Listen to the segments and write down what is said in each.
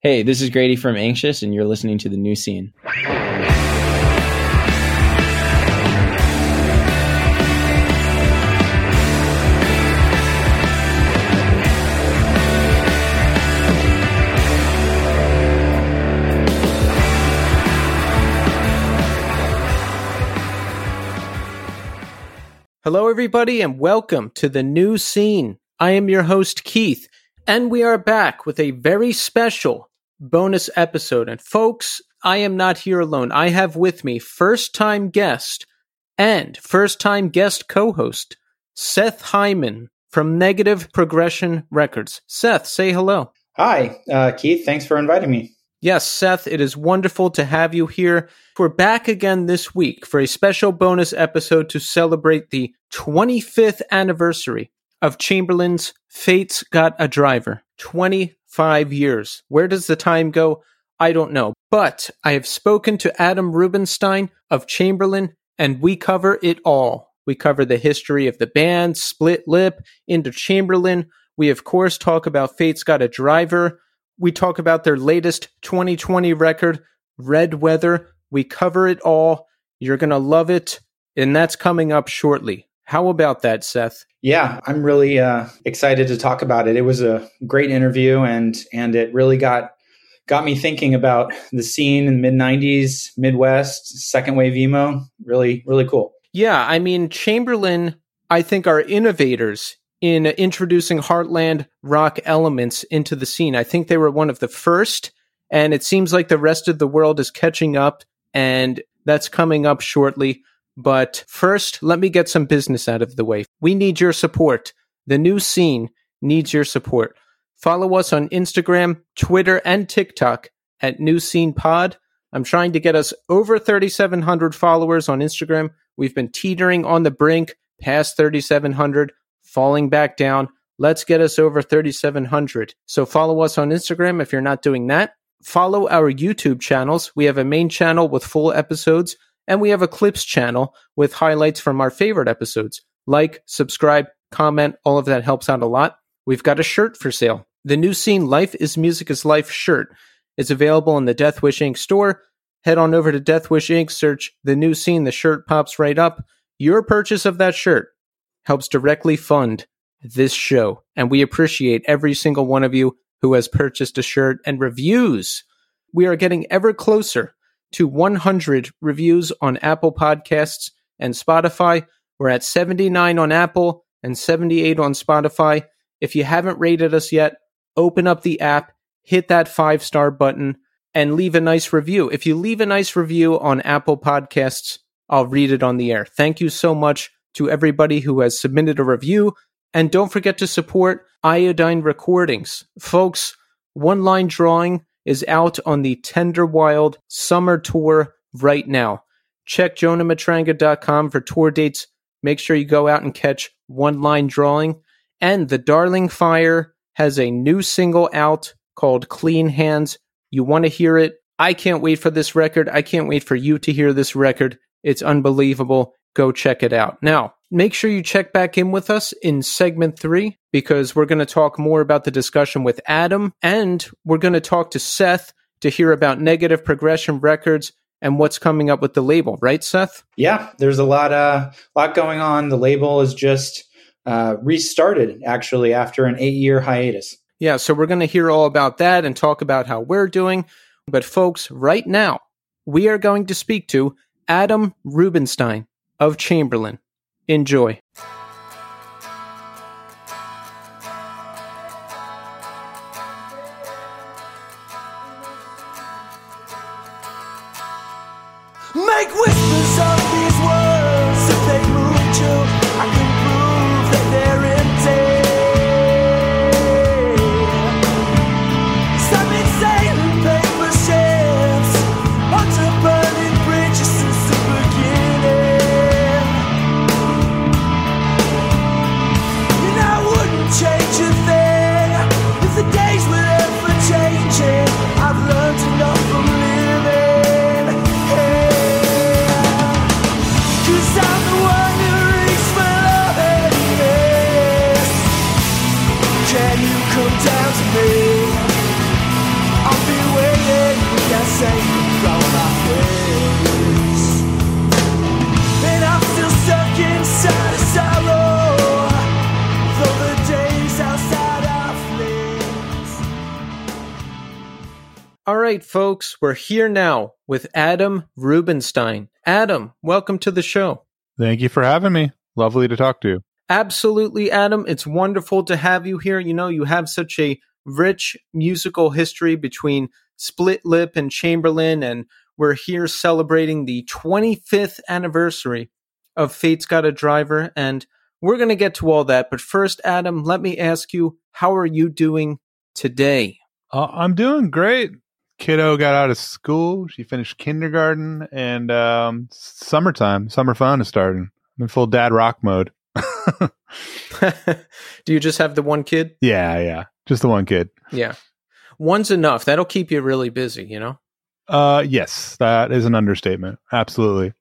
Hey, this is Grady from Anxious, and you're listening to the new scene. Hello, everybody, and welcome to the new scene. I am your host, Keith, and we are back with a very special bonus episode. And folks, I am not here alone. I have with me first time guest and first time guest co host, Seth Hyman from Negative Progression Records. Seth, say hello. Hi, uh, Keith. Thanks for inviting me. Yes, Seth, it is wonderful to have you here. We're back again this week for a special bonus episode to celebrate the 25th anniversary of Chamberlain's Fate's Got a Driver. 25 years. Where does the time go? I don't know. But I have spoken to Adam Rubenstein of Chamberlain, and we cover it all. We cover the history of the band, Split Lip, into Chamberlain. We, of course, talk about Fate's Got a Driver. We talk about their latest 2020 record, Red Weather. We cover it all. You're going to love it. And that's coming up shortly. How about that, Seth? Yeah, I'm really uh, excited to talk about it. It was a great interview, and and it really got got me thinking about the scene in the mid '90s, Midwest, second wave emo. Really, really cool. Yeah, I mean Chamberlain. I think are innovators in introducing heartland rock elements into the scene. I think they were one of the first, and it seems like the rest of the world is catching up, and that's coming up shortly. But first, let me get some business out of the way. We need your support. The new scene needs your support. Follow us on Instagram, Twitter, and TikTok at New Scene Pod. I'm trying to get us over 3,700 followers on Instagram. We've been teetering on the brink past 3,700 falling back down. Let's get us over 3,700. So follow us on Instagram if you're not doing that. Follow our YouTube channels. We have a main channel with full episodes, and we have a clips channel with highlights from our favorite episodes. Like, subscribe, comment, all of that helps out a lot. We've got a shirt for sale. The new scene Life is Music is Life shirt is available in the Death Wish Inc. store. Head on over to Death Wish Inc., search the new scene, the shirt pops right up. Your purchase of that shirt helps directly fund this show. And we appreciate every single one of you who has purchased a shirt and reviews. We are getting ever closer to 100 reviews on Apple Podcasts and Spotify. We're at 79 on Apple and 78 on Spotify. If you haven't rated us yet, open up the app, hit that five star button, and leave a nice review. If you leave a nice review on Apple Podcasts, I'll read it on the air. Thank you so much to everybody who has submitted a review. And don't forget to support Iodine Recordings. Folks, One Line Drawing is out on the Tender Wild Summer Tour right now. Check jonahmatranga.com for tour dates. Make sure you go out and catch One Line Drawing. And The Darling Fire has a new single out called Clean Hands. You want to hear it? I can't wait for this record. I can't wait for you to hear this record. It's unbelievable go check it out. Now, make sure you check back in with us in segment three because we're going to talk more about the discussion with Adam and we're going to talk to Seth to hear about negative progression records and what's coming up with the label, right, Seth? Yeah, there's a lot, uh, lot going on. The label is just uh, restarted actually after an eight year hiatus. Yeah, so we're going to hear all about that and talk about how we're doing. But, folks, right now, we are going to speak to Adam Rubenstein of Chamberlain. Enjoy. Folks, we're here now with Adam Rubenstein. Adam, welcome to the show. Thank you for having me. Lovely to talk to you. Absolutely, Adam. It's wonderful to have you here. You know, you have such a rich musical history between Split Lip and Chamberlain, and we're here celebrating the 25th anniversary of Fate's Got a Driver, and we're going to get to all that. But first, Adam, let me ask you, how are you doing today? Uh, I'm doing great. Kiddo got out of school. She finished kindergarten, and um, summertime, summer fun is starting. I'm in full dad rock mode. Do you just have the one kid? yeah, yeah, just the one kid. Yeah. One's enough. That'll keep you really busy, you know? Uh, yes, that is an understatement. Absolutely.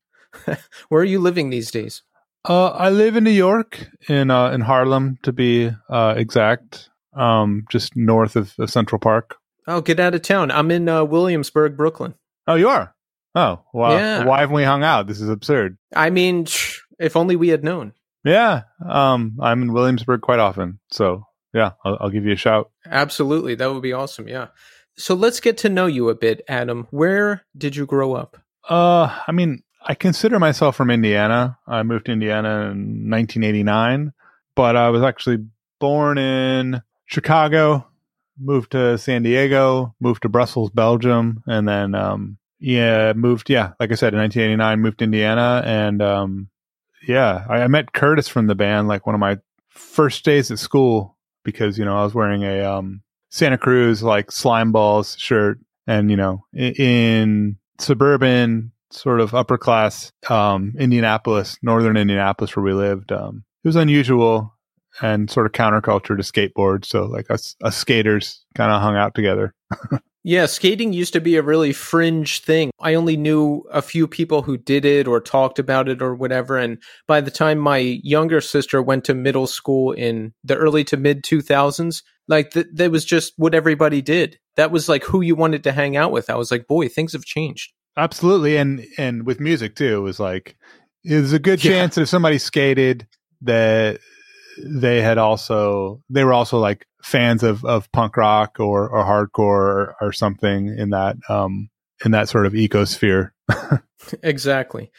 Where are you living these days? Uh, I live in New York, in uh, in Harlem to be uh, exact. Um, just north of, of Central Park. Oh, get out of town. I'm in uh, Williamsburg, Brooklyn. Oh, you are. Oh, wow. Yeah. Why haven't we hung out? This is absurd. I mean, if only we had known. Yeah. Um, I'm in Williamsburg quite often, so yeah, I'll, I'll give you a shout. Absolutely. That would be awesome. Yeah. So let's get to know you a bit, Adam. Where did you grow up? Uh, I mean, I consider myself from Indiana. I moved to Indiana in 1989, but I was actually born in Chicago, moved to San Diego, moved to Brussels, Belgium, and then um, yeah, moved. Yeah, like I said, in 1989, moved to Indiana, and um, yeah, I, I met Curtis from the band like one of my first days at school because you know I was wearing a um, Santa Cruz like slime balls shirt, and you know in, in suburban sort of upper class um, Indianapolis, northern Indianapolis, where we lived. Um, it was unusual and sort of counterculture to skateboard. So like us, us skaters kind of hung out together. Yeah, skating used to be a really fringe thing. I only knew a few people who did it or talked about it or whatever. And by the time my younger sister went to middle school in the early to mid 2000s, like th- that was just what everybody did. That was like who you wanted to hang out with. I was like, boy, things have changed. Absolutely, and and with music too, it was like there's a good Yeah. chance that if somebody skated that they had also they were also like fans of of punk rock or or hardcore or, or something in that um in that sort of ecosphere. Exactly.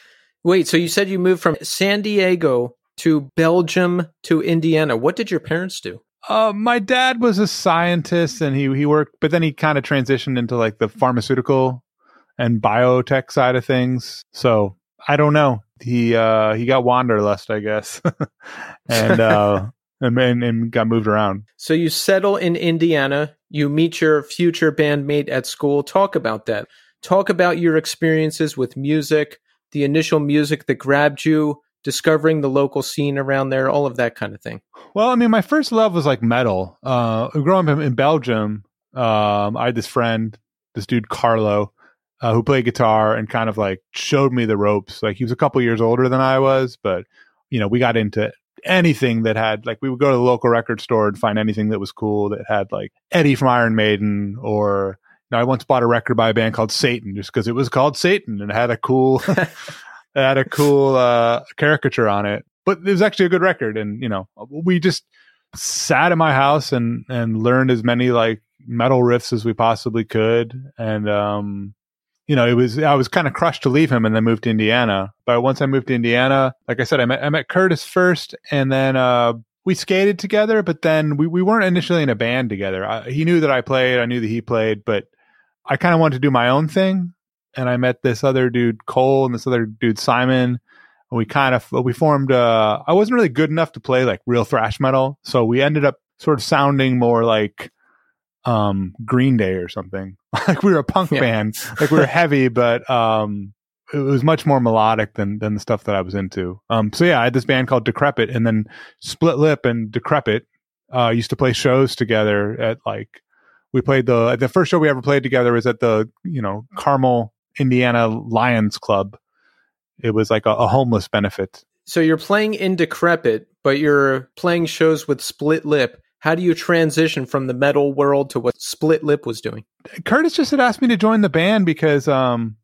Wait, so you said you moved from San Diego to Belgium to Indiana. What did your parents do? Uh, my dad was a scientist and he he worked, but then he kind of transitioned into like the pharmaceutical and biotech side of things. So I don't know. He uh he got wanderlust, I guess, and uh and, and and got moved around. So you settle in Indiana, you meet your future bandmate at school. Talk about that. Talk about your experiences with music, the initial music that grabbed you, discovering the local scene around there, all of that kind of thing. Well, I mean, my first love was like metal. Uh, growing up in, in Belgium, um, I had this friend, this dude Carlo, uh, who played guitar and kind of like showed me the ropes. Like he was a couple years older than I was, but you know, we got into anything that had like we would go to the local record store and find anything that was cool that had like Eddie from Iron Maiden or. You know, I once bought a record by a band called Satan just because it was called Satan and it had a cool, had a cool uh, caricature on it. But it was actually a good record, and you know, we just sat in my house and and learned as many like metal riffs as we possibly could and um you know it was i was kind of crushed to leave him and then moved to indiana. But once i moved to indiana like i said i met, I met curtis first and then uh we skated together but then we, we weren't initially in a band together. I, he knew that i played i knew that he played but i kind of wanted to do my own thing. And i met this other dude cole and this other dude simon. We kind of we formed uh i wasn't really good enough to play like real thrash metal. So we ended up sort of sounding more like um green day or something like we were a punk Yeah. band like we were heavy but um it was much more melodic than than the stuff that i was into um so yeah i had this band called decrepit and then split lip and decrepit uh used to play shows together at like we played the the first show we ever played together was at the you know carmel indiana lions club it was like a, a homeless benefit. So you're playing in Decrepit, but you're playing shows with Split Lip. How do you transition from the metal world to what Split Lip was doing? Curtis just had asked me to join the band because um,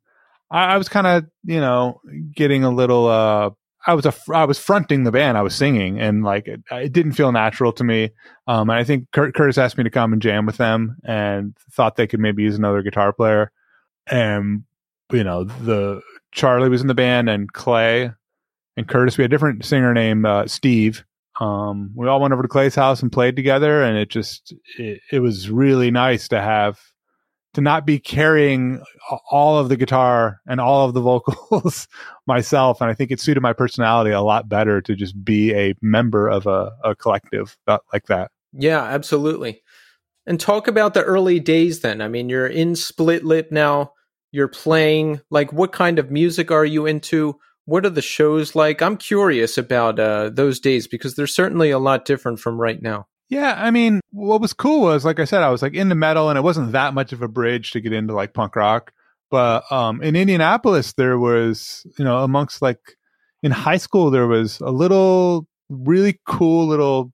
I, I was kind of you know getting a little. uh I was a I was fronting the band. I was singing, and like it, it didn't feel natural to me. Um, and I think Kurt, Curtis asked me to come and jam with them, and thought they could maybe use another guitar player. And you know, the Charlie was in the band, and Clay and Curtis. We had a different singer named uh, Steve. Um, we all went over to Clay's house and played together, and it just it, it was really nice to have to not be carrying all of the guitar and all of the vocals myself. And I think it suited my personality a lot better to just be a member of a, a collective like that. Yeah, absolutely. And talk about the early days then. I mean, you're in Split Lip now, you're playing. Like, what kind of music are you into? What are the shows like? I'm curious about uh, those days because they're certainly a lot different from right now. Yeah, I mean, what was cool was, like I said, I was like into metal, and it wasn't that much of a bridge to get into like punk rock. But um, in Indianapolis, there was, you know, amongst like in high school, there was a little really cool little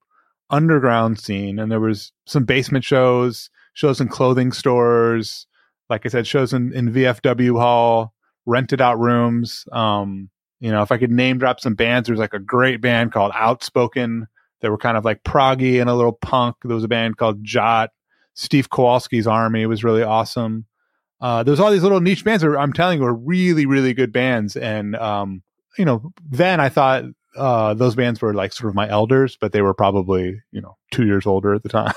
underground scene, and there was some basement shows, shows in clothing stores, like I said, shows in, in VFW hall, rented out rooms. Um, you know, if I could name drop some bands, there's like a great band called Outspoken they were kind of like proggy and a little punk. There was a band called Jot. Steve Kowalski's Army was really awesome. Uh, there was all these little niche bands that I'm telling you were really, really good bands. And, um, you know, then I thought uh, those bands were like sort of my elders, but they were probably, you know, two years older at the time.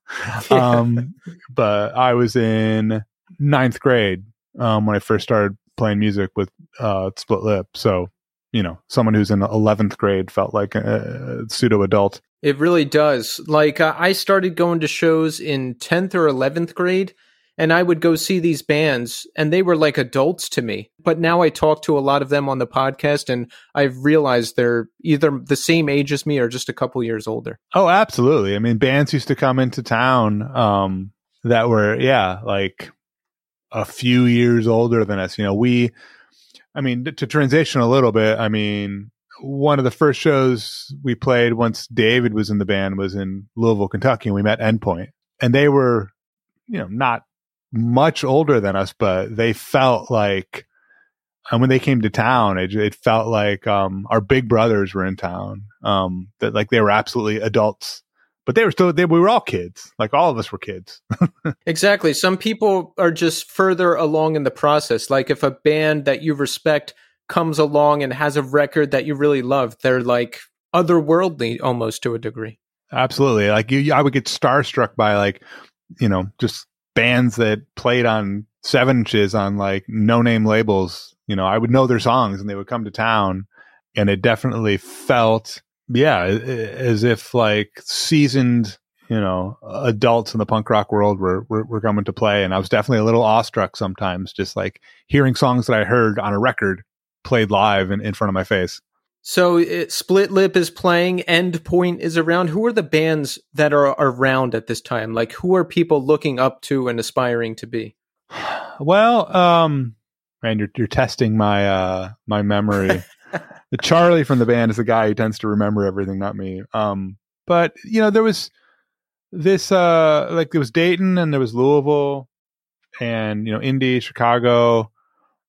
um, but I was in ninth grade um, when I first started playing music with uh, Split Lip. So you know someone who's in 11th grade felt like a, a pseudo adult it really does. Like uh, i started going to shows in 10th or 11th grade and i would go see these bands and they were like adults to me. But now i talk to a lot of them on the podcast and i've realized they're either the same age as me or just a couple years older. Oh absolutely. I mean bands used to come into town um that were yeah like a few years older than us you know we I mean, to transition a little bit, I mean, one of the first shows we played once David was in the band was in Louisville, Kentucky, and we met Endpoint. And they were, you know, not much older than us, but they felt like, and when they came to town, it, it felt like um, our big brothers were in town. Um, that like they were absolutely adults but they were still they, we were all kids. Like all of us were kids. Exactly. Some people are just further along in the process. Like if a band that you respect comes along and has a record that you really love they're like otherworldly almost to a degree. Absolutely. Like you i would get starstruck by like you know just bands that played on seven inches on like no name labels. You know i would know their songs and they would come to town and it definitely felt yeah, as if like seasoned, you know, adults in the punk rock world were, were, were coming to play, and I was definitely a little awestruck sometimes, just like hearing songs that I heard on a record played live in, in front of my face. So it, Split Lip is playing, Endpoint is around. Who are the bands that are around at this time? Like, who are people looking up to and aspiring to be? Well, um, man, you're you're testing my uh my memory. Charlie from the band is the guy who tends to remember everything, not me. Um, but you know, there was this uh like there was Dayton and there was Louisville and you know Indy, Chicago.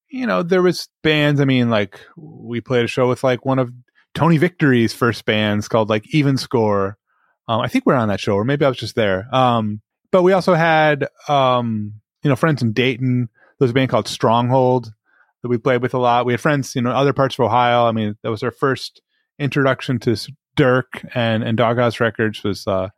You know, there was bands. I mean, like we played a show with like one of Tony Victory's first bands called like Even Score. Um, I think we are on that show, or maybe I was just there. Um, but we also had um, you know friends in Dayton. There was a band called Stronghold that we played with a lot. We had friends, you know, other parts of Ohio. I mean, that was our first introduction to Dirk and and Doghouse Records was uh,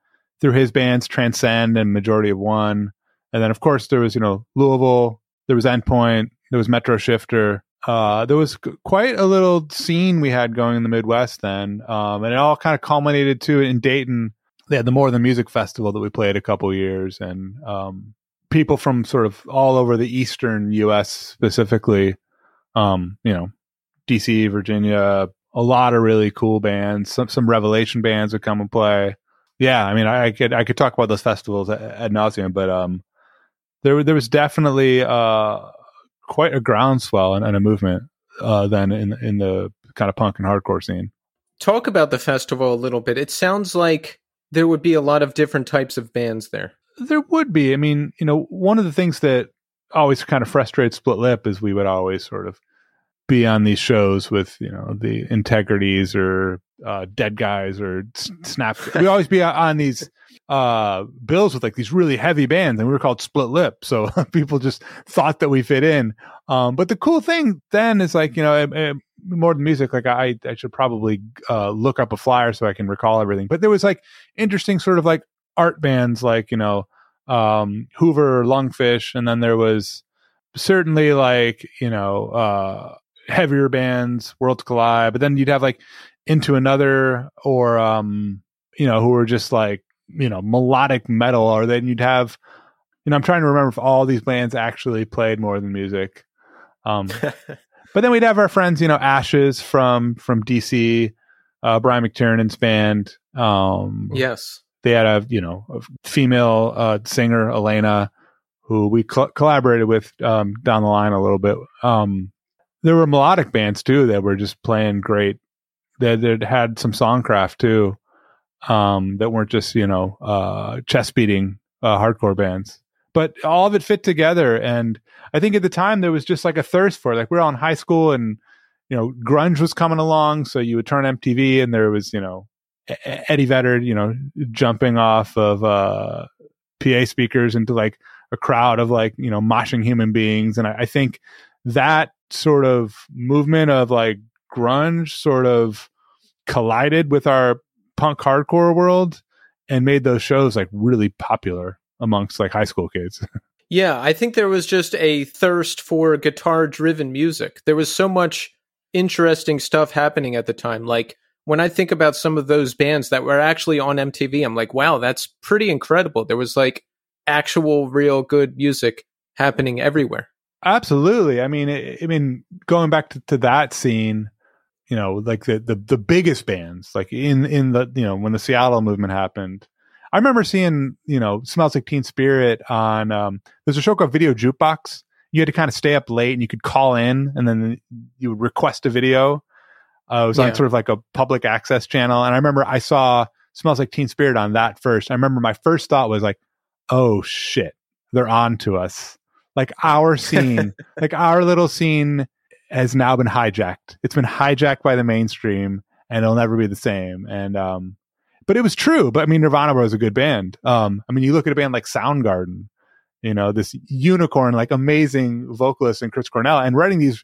through his bands Transcend and Majority of One, and then of course there was you know Louisville, there was Endpoint, there was Metroschifter. Uh, there was quite a little scene we had going in the Midwest then, um, and it all kind of culminated to in Dayton. They had the More Than Music Festival that we played a couple years, and um, people from sort of all over the eastern U.S. specifically um, you know, DC, Virginia, a lot of really cool bands. Some some revelation bands would come and play. Yeah, I mean, I, I could I could talk about those festivals ad, ad nauseum, but um, there there was definitely uh quite a groundswell and, and a movement uh then in in the kind of punk and hardcore scene. Talk about the festival a little bit. It sounds like there would be a lot of different types of bands there. There would be. I mean, you know, one of the things that always kind of frustrated split lip is we would always sort of be on these shows with you know the integrities or uh, dead guys or s- snap we always be on these uh bills with like these really heavy bands and we were called split lip. So people just thought that we fit in. Um but the cool thing then is like you know eh, eh, more than music like i i should probably uh look up a flyer so i can recall everything. But there was like interesting sort of like art bands like you know um hoover lungfish and then there was certainly like you know uh heavier bands worlds collide but then you'd have like into another or um you know who were just like you know melodic metal or then you'd have you know i'm trying to remember if all these bands actually played more than music um but then we'd have our friends you know ashes from from dc uh brian mcternan's band um yes. They had a you know a female uh, singer Elena who we co- collaborated with um, down the line a little bit. Um, there were melodic bands too that were just playing great. That that had some songcraft too. Um, that weren't just you know uh, chest beating uh, hardcore bands, but all of it fit together. And I think at the time there was just like a thirst for it. Like we were all in high school and you know grunge was coming along, so you would turn MTV and there was you know Eddie Vedder, you know, jumping off of uh, PA speakers into like a crowd of like you know moshing human beings, and I, I think that sort of movement of like grunge sort of collided with our punk hardcore world and made those shows like really popular amongst like high school kids. Yeah, I think there was just a thirst for guitar driven music. There was so much interesting stuff happening at the time. Like when I think about some of those bands that were actually on MTV, I'm like, wow, that's pretty incredible. There was like actual, real good music happening everywhere. Absolutely. I mean, I, mean, going back to, to that scene, you know, like the, the the biggest bands, like in in the you know when the Seattle movement happened, I remember seeing you know Smells Like Teen Spirit on. Um, there's a show called Video Jukebox. You had to kind of stay up late, and you could call in, and then you would request a video. Uh, it was Yeah. on sort of like a public access channel, and I remember I saw Smells Like Teen Spirit on that first. I remember my first thought was like, "Oh shit, they're on to us." Like our scene, like our little scene has now been hijacked. It's been hijacked by the mainstream and it'll never be the same. And um but it was true. But I mean Nirvana was a good band. Um I mean you look at a band like Soundgarden, you know, this unicorn, like amazing vocalist and Chris Cornell and writing these,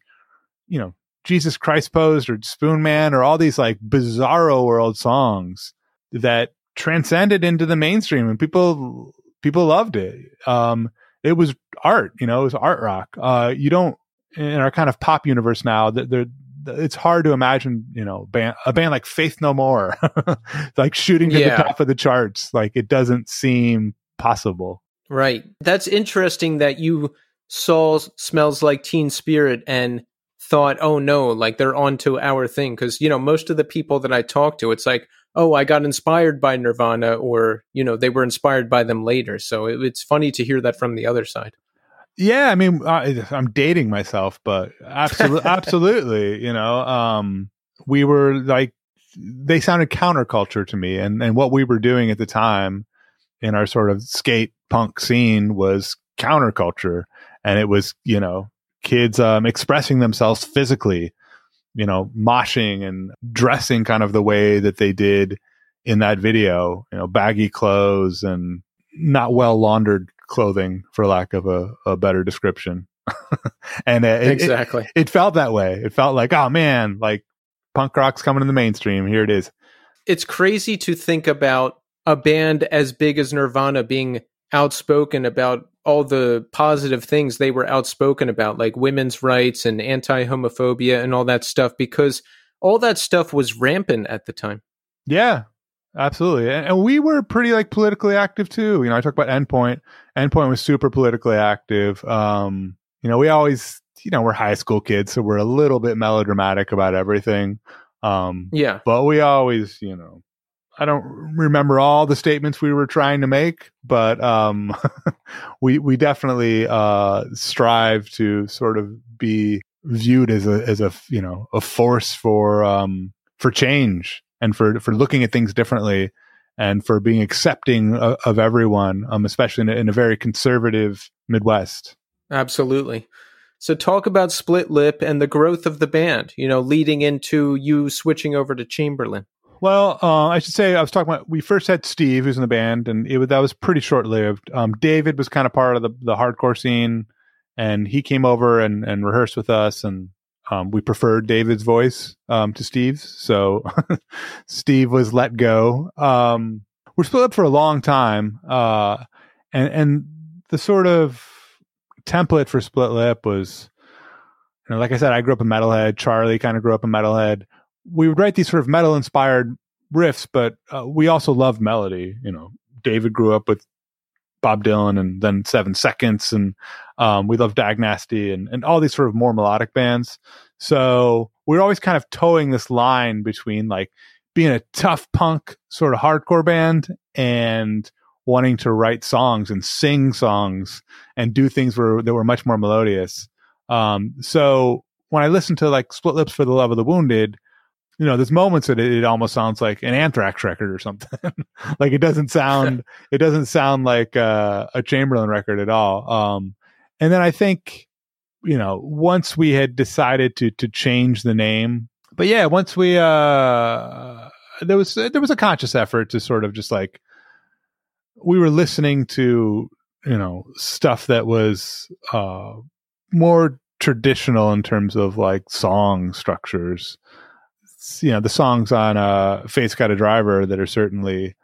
you know, Jesus Christ Posed or Spoonman or all these like bizarro world songs that transcended into the mainstream and people people loved it. Um it was art, you know, it was art rock. Uh you don't in our kind of pop universe now that there it's hard to imagine, you know, band, a band like Faith No More, like shooting to Yeah. the top of the charts. Like it doesn't seem possible. Right. That's interesting that you saw Smells Like Teen Spirit and thought, oh no, like they're on to our thing. Because, you know, most of the people that I talk to, it's like, oh, I got inspired by Nirvana or, you know, they were inspired by them later. So it, it's funny to hear that from the other side. Yeah, I mean, I, I'm dating myself, but absolutely, absolutely, you know, um, we were like, they sounded counterculture to me, and and what we were doing at the time in our sort of skate punk scene was counterculture, and it was you know kids um, expressing themselves physically, you know, moshing and dressing kind of the way that they did in that video, you know, baggy clothes and not well laundered clothing, for lack of a, a better description. and it, it, exactly. it felt that way. It felt like, oh man, like punk rock's coming in the mainstream. Here it is. it's crazy to think about a band as big as Nirvana being outspoken about all the positive things they were outspoken about, like women's rights and anti homophobia and all that stuff, because all that stuff was rampant at the time. Yeah, absolutely. And, and we were pretty like politically active too. You know, I talk about Endpoint. Endpoint was super politically active. Um, you know, we always, you know, we're high school kids, so we're a little bit melodramatic about everything. Um, Yeah. but we always, you know, I don't remember all the statements we were trying to make, but um, we we definitely uh, strive to sort of be viewed as a as a you know a force for um, for change and for for looking at things differently and for being accepting of, of everyone, um, especially in a, in a very conservative Midwest. Absolutely. So talk about Split Lip and the growth of the band, you know, leading into you switching over to Chamberlain. Well, uh, I should say I was talking about. We first had Steve, who's in the band, and it, that was pretty short lived. Um, David was kind of part of the the hardcore scene, and he came over and and rehearsed with us, and um, we preferred David's voice um, to Steve's, so Steve was let go. Um, we're split up for a long time, uh, and and the sort of template for Split Lip was, you know, like I said, I grew up a metalhead. Charlie kind of grew up a metalhead we would write these sort of metal inspired riffs, but uh, we also loved melody. You know, David grew up with Bob Dylan and then Seven Seconds, and um, we Dag Nasty and, and all these sort of more melodic bands. So we are always kind of towing this line between like being a tough punk sort of hardcore band and wanting to write songs and sing songs and do things were, that were much more melodious. Um, so when I listened to like Split Lips for the Love of the Wounded, you know, there's moments that it, it almost sounds like an Anthrax record or something. like it doesn't sound, it doesn't sound like uh, a Chamberlain record at all. Um, and then I think, you know, once we had decided to to change the name, but yeah, once we uh, there was there was a conscious effort to sort of just like we were listening to you know stuff that was uh more traditional in terms of like song structures you know the songs on uh fate's got a driver that are certainly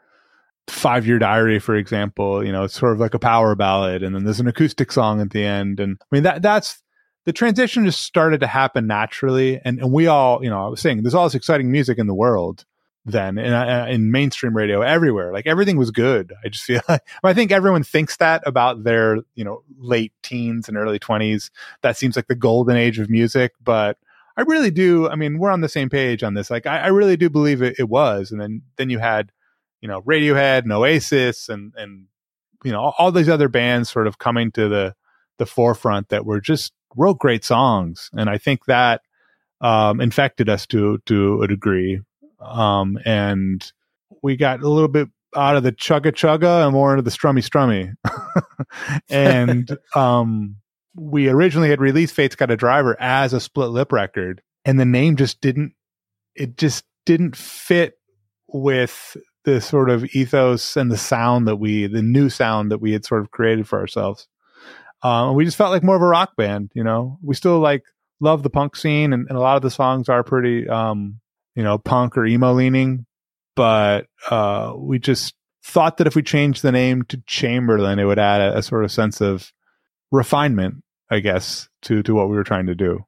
five year diary for example you know it's sort of like a power ballad and then there's an acoustic song at the end and i mean that that's the transition just started to happen naturally and, and we all you know i was saying there's all this exciting music in the world then in, uh, in mainstream radio everywhere like everything was good. I just feel like i think everyone thinks that about their you know late teens and early 20s that seems like the golden age of music but I really do. I mean, we're on the same page on this. Like, I, I really do believe it, it, was. And then, then you had, you know, Radiohead and Oasis and, and, you know, all, all these other bands sort of coming to the, the forefront that were just wrote great songs. And I think that, um, infected us to, to a degree. Um, and we got a little bit out of the chugga chugga and more into the strummy strummy. and, um, we originally had released Fate's Got a Driver as a split lip record, and the name just didn't it just didn't fit with the sort of ethos and the sound that we the new sound that we had sort of created for ourselves. Um, we just felt like more of a rock band, you know. We still like love the punk scene, and, and a lot of the songs are pretty, um, you know, punk or emo leaning. But uh, we just thought that if we changed the name to Chamberlain, it would add a, a sort of sense of refinement, I guess, to to what we were trying to do.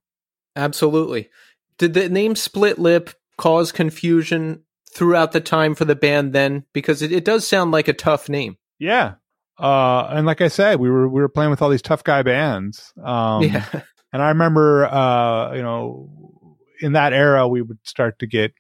Absolutely. Did the name Split Lip cause confusion throughout the time for the band then? Because it, it does sound like a tough name. Yeah. Uh, and like I said, we were we were playing with all these tough guy bands. Um, yeah. And I remember, uh, you know, in that era, we would start to get,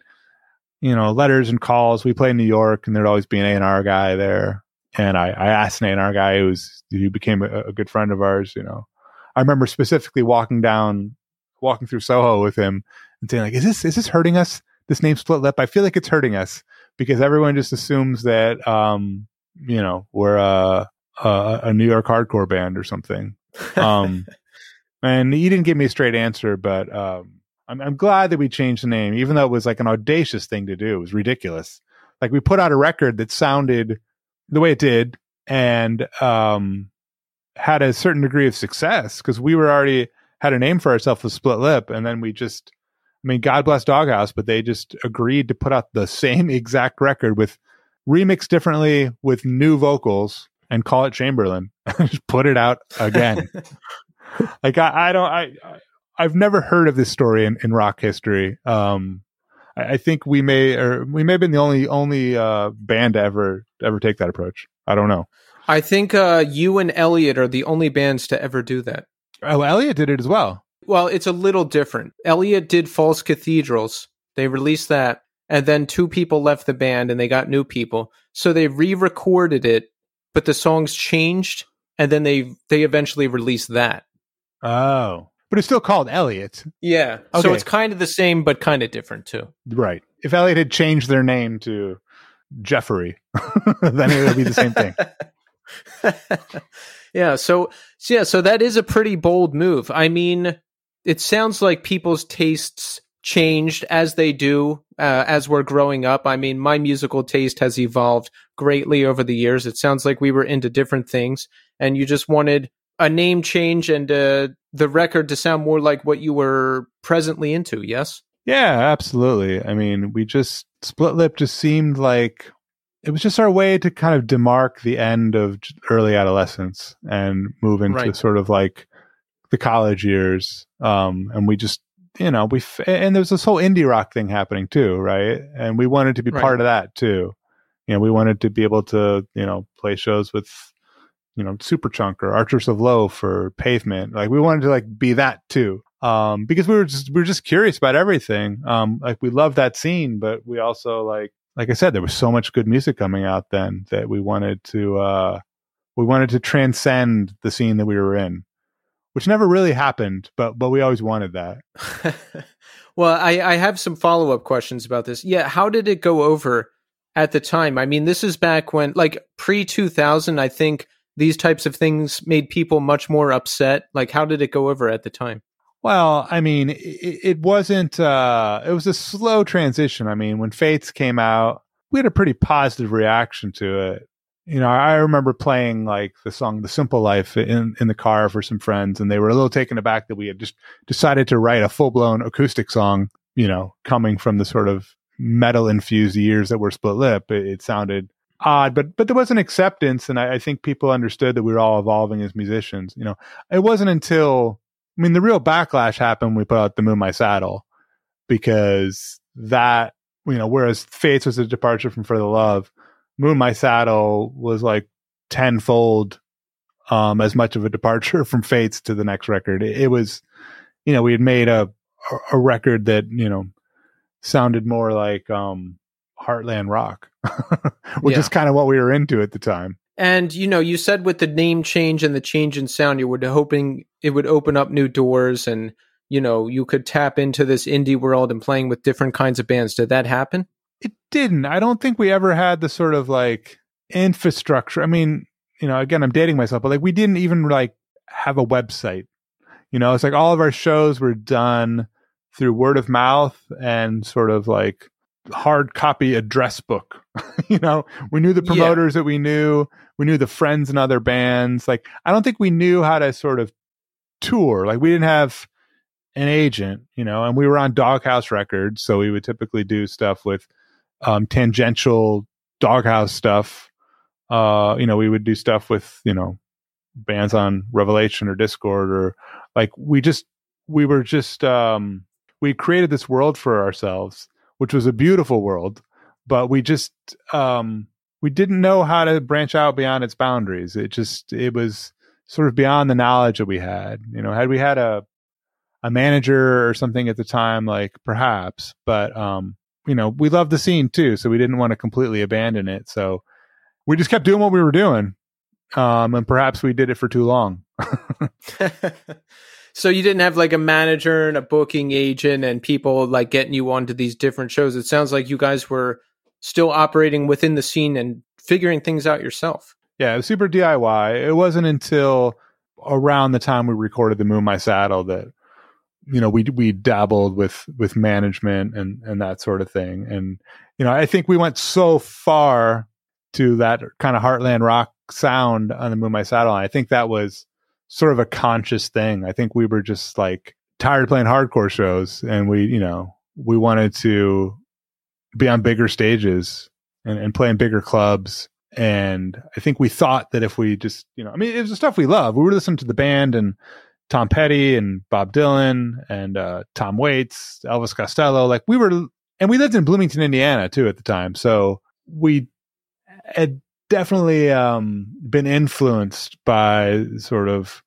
you know, letters and calls. We played in New York, and there'd always be an A and R guy there. And I, I asked an A and R guy who's who became a, a good friend of ours. You know, I remember specifically walking down, walking through Soho with him, and saying like, "Is this is this hurting us? This name Split Lip? I feel like it's hurting us because everyone just assumes that, um, you know, we're a, a, a New York hardcore band or something." Um, and he didn't give me a straight answer, but um, I'm, I'm glad that we changed the name, even though it was like an audacious thing to do. It was ridiculous. Like we put out a record that sounded the way it did and um, had a certain degree of success because we were already had a name for ourselves with Split Lip, and then we just, I mean, God bless Doghouse, but they just agreed to put out the same exact record with remixed differently with new vocals and call it Chamberlain. and just put it out again. like I, I don't I I've never heard of this story in, in rock history. Um, I, I think we may or we may have been the only only uh, band to ever ever take that approach. I don't know. I think uh, you and Elliott are the only bands to ever do that. Oh, Elliott did it as well. Well, it's a little different. Elliott did False Cathedrals. They released that, and then two people left the band and they got new people. So they re-recorded it, but the songs changed, and then they they eventually released that. Oh, but it's still called Elliott, Yeah. So it's kind of the same, but kind of different too. right? If Elliott had changed their name to Jeffrey, then it would be the same thing. yeah. So, so yeah. So that is a pretty bold move. I mean, it sounds like people's tastes changed as they do uh, as we're growing up. I mean, my musical taste has evolved greatly over the years. It sounds like we were into different things, and you just wanted a name change and uh, the record to sound more like what you were presently into. Yes. Yeah, absolutely. I mean, we just split lip just seemed like it was just our way to kind of demark the end of early adolescence and move into Right. sort of like the college years. Um, and we just, you know, we f- and there's this whole indie rock thing happening too, right? And we wanted to be Right. part of that too. You know, we wanted to be able to, you know, play shows with, you know, Superchunk or Archers of Loaf or Pavement. Like we wanted to like be that too. Um, because we were just we were just curious about everything. Um, like we loved that scene, but we also like like I said, there was so much good music coming out then that we wanted to uh we wanted to transcend the scene that we were in. Which never really happened, but but we always wanted that. well, I, I have some follow up questions about this. Yeah, how did it go over at the time? I mean, this is back when, like, pre 2000, I think these types of things made people much more upset. Like, how did it go over at the time? Well, I mean, it, it wasn't. Uh, it was a slow transition. I mean, when Fates came out, we had a pretty positive reaction to it. You know, I remember playing like the song "The Simple Life" in in the car for some friends, and they were a little taken aback that we had just decided to write a full blown acoustic song. You know, coming from the sort of metal infused years that were split lip, it, it sounded odd, but but there was an acceptance, and I, I think people understood that we were all evolving as musicians. You know, it wasn't until I mean, the real backlash happened when we put out the Moon My Saddle because that, you know, whereas Fates was a departure from For the Love, Moon My Saddle was like tenfold um, as much of a departure from Fates to the next record. It, it was, you know, we had made a a record that you know sounded more like um, Heartland rock, which Yeah. is kind of what we were into at the time. And you know, you said with the name change and the change in sound, you were hoping it would open up new doors, and you know, you could tap into this indie world and playing with different kinds of bands. Did that happen? it didn't. I don't think we ever had the sort of like infrastructure. I mean, you know, again, I'm dating myself, but like we didn't even like have a website. You know, it's like all of our shows were done through word of mouth and sort of like hard copy address book. you know, we knew the Yeah. promoters that we knew, we knew the friends and other bands. Like, I don't think we knew how to sort of tour. Like, we didn't have an agent, you know, and we were on Doghouse Records, so we would typically do stuff with um, tangential Doghouse stuff. Uh, you know, we would do stuff with you know bands on Revelation or Dischord or like we just we were just um, we created this world for ourselves, which was a beautiful world, but we just um, we didn't know how to branch out beyond its boundaries. It just it was sort of beyond the knowledge that we had. You know, had we had a a manager or something at the time, like perhaps, but um, you know, we loved the scene too, so we didn't want to completely abandon it. So we just kept doing what we were doing. Um, and perhaps we did it for too long. so you didn't have like a manager and a booking agent and people like getting you onto these different shows. It sounds like you guys were still operating within the scene and figuring things out yourself. Yeah, it was super DIY. It wasn't until around the time we recorded the Moon My Saddle that you know we we dabbled with with management and and that sort of thing. And you know, I think we went so far to that kind of heartland rock sound on the Moon My Saddle. I think that was sort of a conscious thing. I think we were just like tired of playing hardcore shows and we, you know, we wanted to be on bigger stages and, and play in bigger clubs. And I think we thought that if we just, you know, I mean, it was the stuff we love. We were listening to the band and Tom Petty and Bob Dylan and uh, Tom Waits, Elvis Costello. Like we were, and we lived in Bloomington, Indiana too at the time. So we had definitely um, been influenced by sort of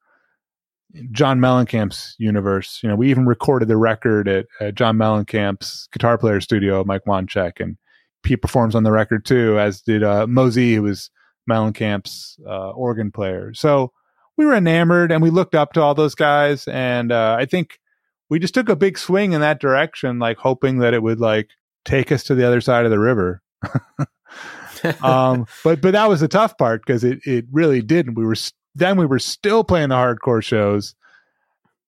John Mellencamp's universe. You know, we even recorded the record at, John Mellencamp's guitar player studio, Mike Wanchic, and he performs on the record too, as did uh, Moe Z, who was Mellencamp's uh, organ player. So we were enamored, and we looked up to all those guys, and uh, I think we just took a big swing in that direction, like hoping that it would like take us to the other side of the river. um, but but that was the tough part because it it really didn't. We were then we were still playing the hardcore shows,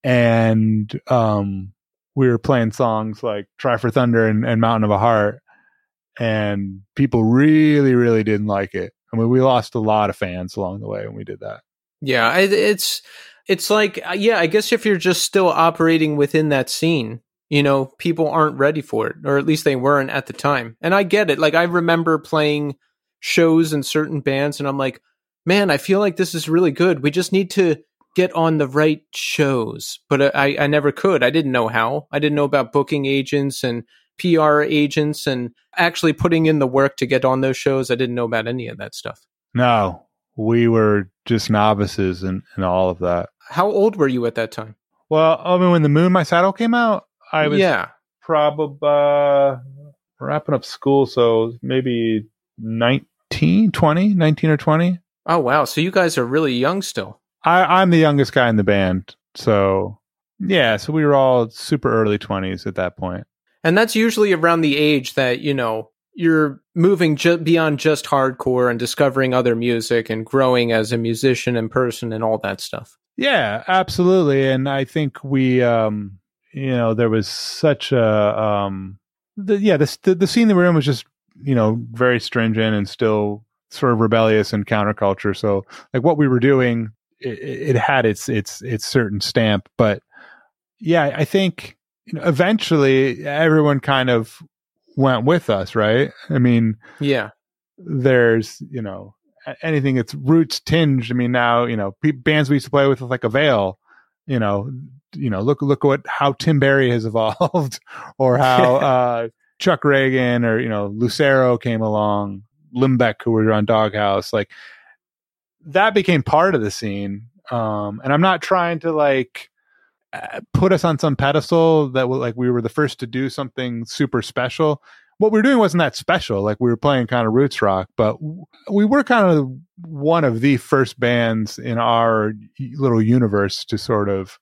and um, we were playing songs like "Try for Thunder" and, and "Mountain of a Heart," and people really, really didn't like it. I mean, we lost a lot of fans along the way when we did that. Yeah, it's it's like uh, yeah, I guess if you're just still operating within that scene, you know, people aren't ready for it, or at least they weren't at the time. And I get it. Like I remember playing shows in certain bands, and I'm like, man, I feel like this is really good. We just need to get on the right shows, but I I never could. I didn't know how. I didn't know about booking agents and PR agents and actually putting in the work to get on those shows. I didn't know about any of that stuff. No, we were just novices and all of that. How old were you at that time? Well, I mean, when the Moon My Saddle came out, I was yeah. probably uh, wrapping up school, so maybe 19, 20, 19 or 20. Oh wow! So you guys are really young still. I, I'm the youngest guy in the band, so yeah, so we were all super early 20s at that point. And that's usually around the age that, you know, you're moving ju- beyond just hardcore and discovering other music and growing as a musician and person and all that stuff. Yeah, absolutely. And I think we, um, you know, there was such a, um, the, yeah, the, the, the scene that we we're in was just, you know, very stringent and still sort of rebellious and counterculture. So like what we were doing, it, it had its, its, its certain stamp, but yeah, I think, you know, eventually everyone kind of went with us, right? I mean, Yeah. there's you know anything that's roots tinged. I mean, now you know bands we used to play with, like Avail. You know, you know, look look what how Tim Barry has evolved, or how uh, Chuck Ragan or you know Lucero came along, Limbeck who were on Doghouse. Like that became part of the scene. Um, and I'm not trying to like uh, put us on some pedestal that like we were the first to do something super special what we were doing wasn't that special. Like we were playing kind of roots rock, but we were kind of one of the first bands in our little universe to sort of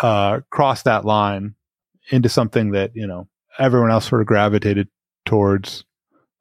uh, cross that line into something that you know everyone else sort of gravitated towards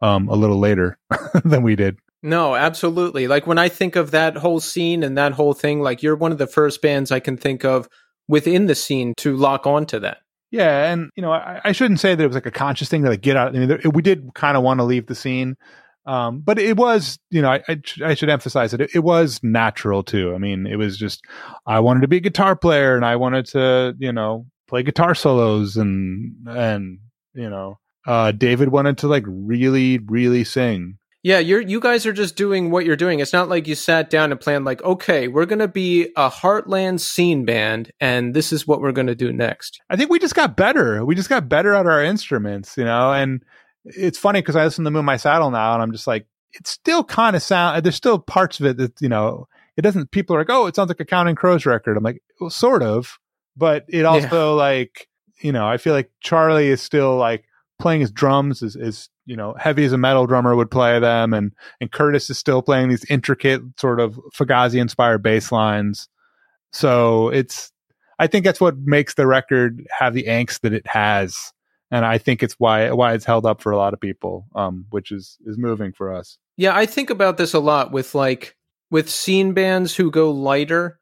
um, a little later than we did. No, absolutely. Like when I think of that whole scene and that whole thing, like you're one of the first bands I can think of within the scene to lock onto that. Yeah, and you know, I, I shouldn't say that it was like a conscious thing to like get out. I mean, there, we did kind of want to leave the scene, um, but it was, you know, I, I, sh- I should emphasize that it, it was natural too. I mean, it was just I wanted to be a guitar player, and I wanted to, you know, play guitar solos, and and you know, uh, David wanted to like really, really sing. Yeah, you're you guys are just doing what you're doing. It's not like you sat down and planned like, okay, we're gonna be a Heartland scene band, and this is what we're gonna do next. I think we just got better. We just got better at our instruments, you know. And it's funny because I listen to Moon My Saddle now, and I'm just like, it still kind of sound. There's still parts of it that you know, it doesn't. People are like, oh, it sounds like a Counting Crows record. I'm like, well, sort of, but it also like, you know, I feel like Charlie is still like playing his drums is you know heavy as a metal drummer would play them, and and Curtis is still playing these intricate sort of Fugazi inspired bass lines. So it's I think that's what makes the record have the angst that it has, and I think it's why why it's held up for a lot of people, um, which is is moving for us. Yeah, I think about this a lot with like with scene bands who go lighter.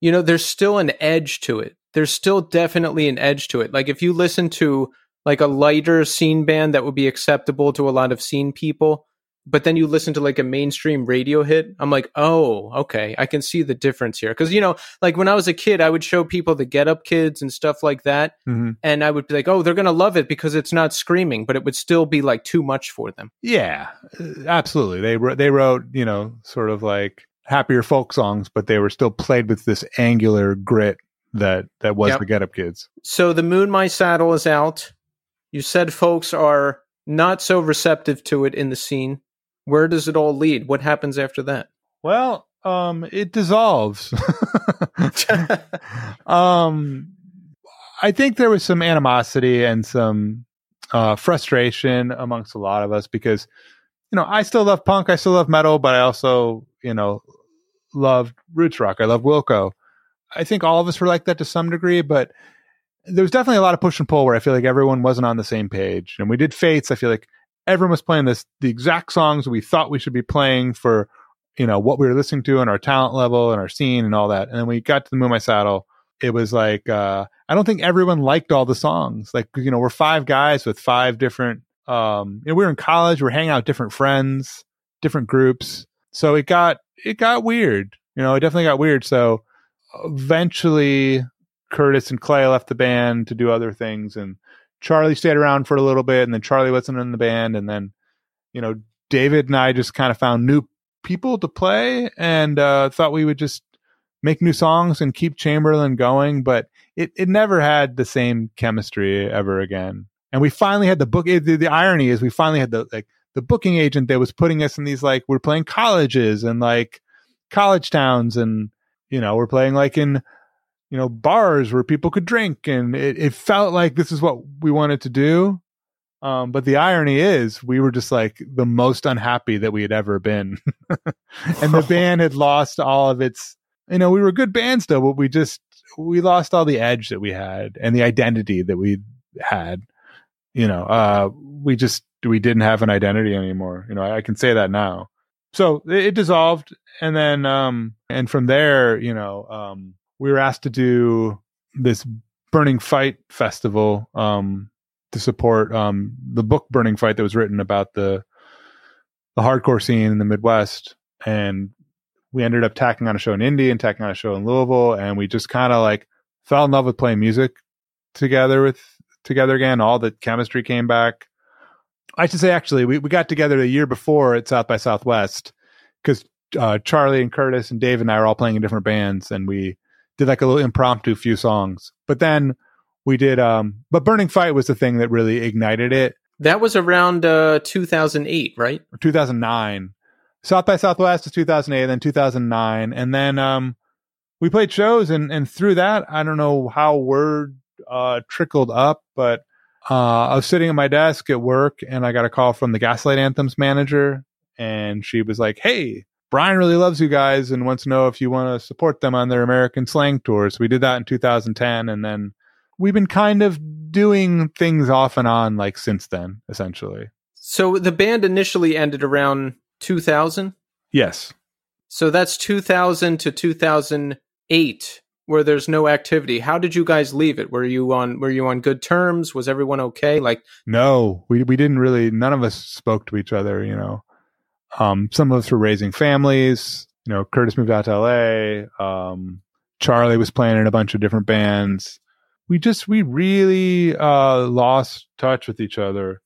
You know, there's still an edge to it. There's still definitely an edge to it. Like if you listen to like a lighter scene band that would be acceptable to a lot of scene people, but then you listen to like a mainstream radio hit, I'm like, oh, okay, I can see the difference here. Because you know, like when I was a kid, I would show people the Get Up Kids and stuff like that, Mm-hmm. and I would be like, oh, they're gonna love it because it's not screaming, but it would still be like too much for them. Yeah, uh, absolutely. They wrote, they wrote, you know, sort of like happier folk songs, but they were still played with this angular grit that that was Yep. the Get Up Kids. So the Moon My Saddle is out. You said folks are not so receptive to it in the scene. Where does it all lead? What happens after that? Well, um, it dissolves. um, I think there was some animosity and some uh, frustration amongst a lot of us because, you know, I still love punk, I still love metal, but I also, you know, love roots rock. I love Wilco. I think all of us were like that to some degree, but there was definitely a lot of push and pull where I feel like everyone wasn't on the same page. And we did Fates. I feel like everyone was playing this the exact songs we thought we should be playing for you know, what we were listening to and our talent level and our scene and all that. And then we got to the Moon My Saddle. It was like, uh, I don't think everyone liked all the songs. Like, you know, we're five guys with five different, um, you know, we were in college, we we're hanging out with different friends, different groups. So it got, it got weird. You know, it definitely got weird. So eventually Curtis and Clay left the band to do other things and Charlie stayed around for a little bit and then Charlie wasn't in the band. And then, you know, David and I just kind of found new people to play and uh, thought we would just make new songs and keep Chamberlain going. But it, it never had the same chemistry ever again. And we finally had the book. The, the irony is we finally had the like the booking agent that was putting us in these like we're playing colleges and like college towns and you know we're playing like in you know bars where people could drink and it, it felt like this is what we wanted to do um, but the irony is, we were just like the most unhappy that we had ever been. and the band had lost all of its, you know, we were a good band still, but we just, we lost all the edge that we had and the identity that we had. You know, uh, we just, we didn't have an identity anymore. You know, I, I can say that now. So it, it, dissolved. And then, um, and from there, you know, um, we were asked to do this Burning Fight festival, um, to support um, the book Burning Fight that was written about the the hardcore scene in the Midwest, and we ended up tacking on a show in Indy and tacking on a show in Louisville, and we just kind of like fell in love with playing music together with together again. All the chemistry came back. I should say actually, we we got together a year before at South by Southwest because uh, Charlie and Curtis and Dave and I were all playing in different bands, and we did like a little impromptu few songs. But then we did um but burning fight was the thing that really ignited it. That was around uh 2008 right? 2009 south by southwest is 2008 then 2009 and then um we played shows and and through that i don't know how word uh trickled up but uh i was sitting at my desk at work and i got a call from the gaslight anthems manager and she was like hey Brian really loves you guys and wants to know if you want to support them on their American slang tours. We did that in 2010 and then we've been kind of doing things off and on like since then, essentially. So the band initially ended around 2000? Yes. So that's 2000 to 2008 where there's no activity. How did you guys leave it? Were you on were you on good terms? Was everyone okay? Like No, we we didn't really none of us spoke to each other, you know. Um some of us were raising families, you know, Curtis moved out to LA, um Charlie was playing in a bunch of different bands. We just we really uh lost touch with each other.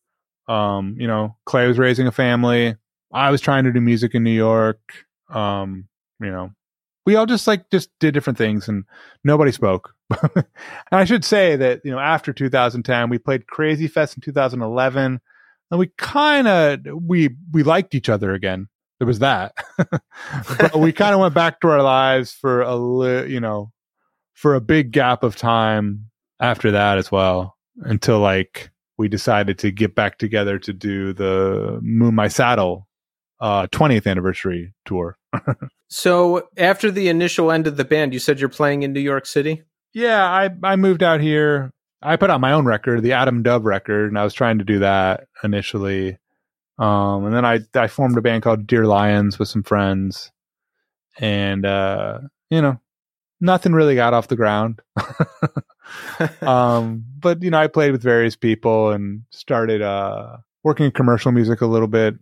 Um you know clay was raising a family. I was trying to do music in new york. Um you know we all just like just did different things and nobody spoke. And i should say that you know after 2010 we played crazy fest in 2011 and we kind of we we liked each other again there was that but we kind of went back to our lives for a li- you know for a big gap of time after that as well until like we decided to get back together to do the Moon My Saddle uh, 20th anniversary tour. so after the initial end of the band, you said you're playing in New York City? Yeah, I, I moved out here. I put out my own record, the Adam Dove record, and I was trying to do that initially. Um, and then I, I formed a band called Dear Lions with some friends. And, uh, you know, nothing really got off the ground. um, but you know, I played with various people and started uh, working in commercial music a little bit,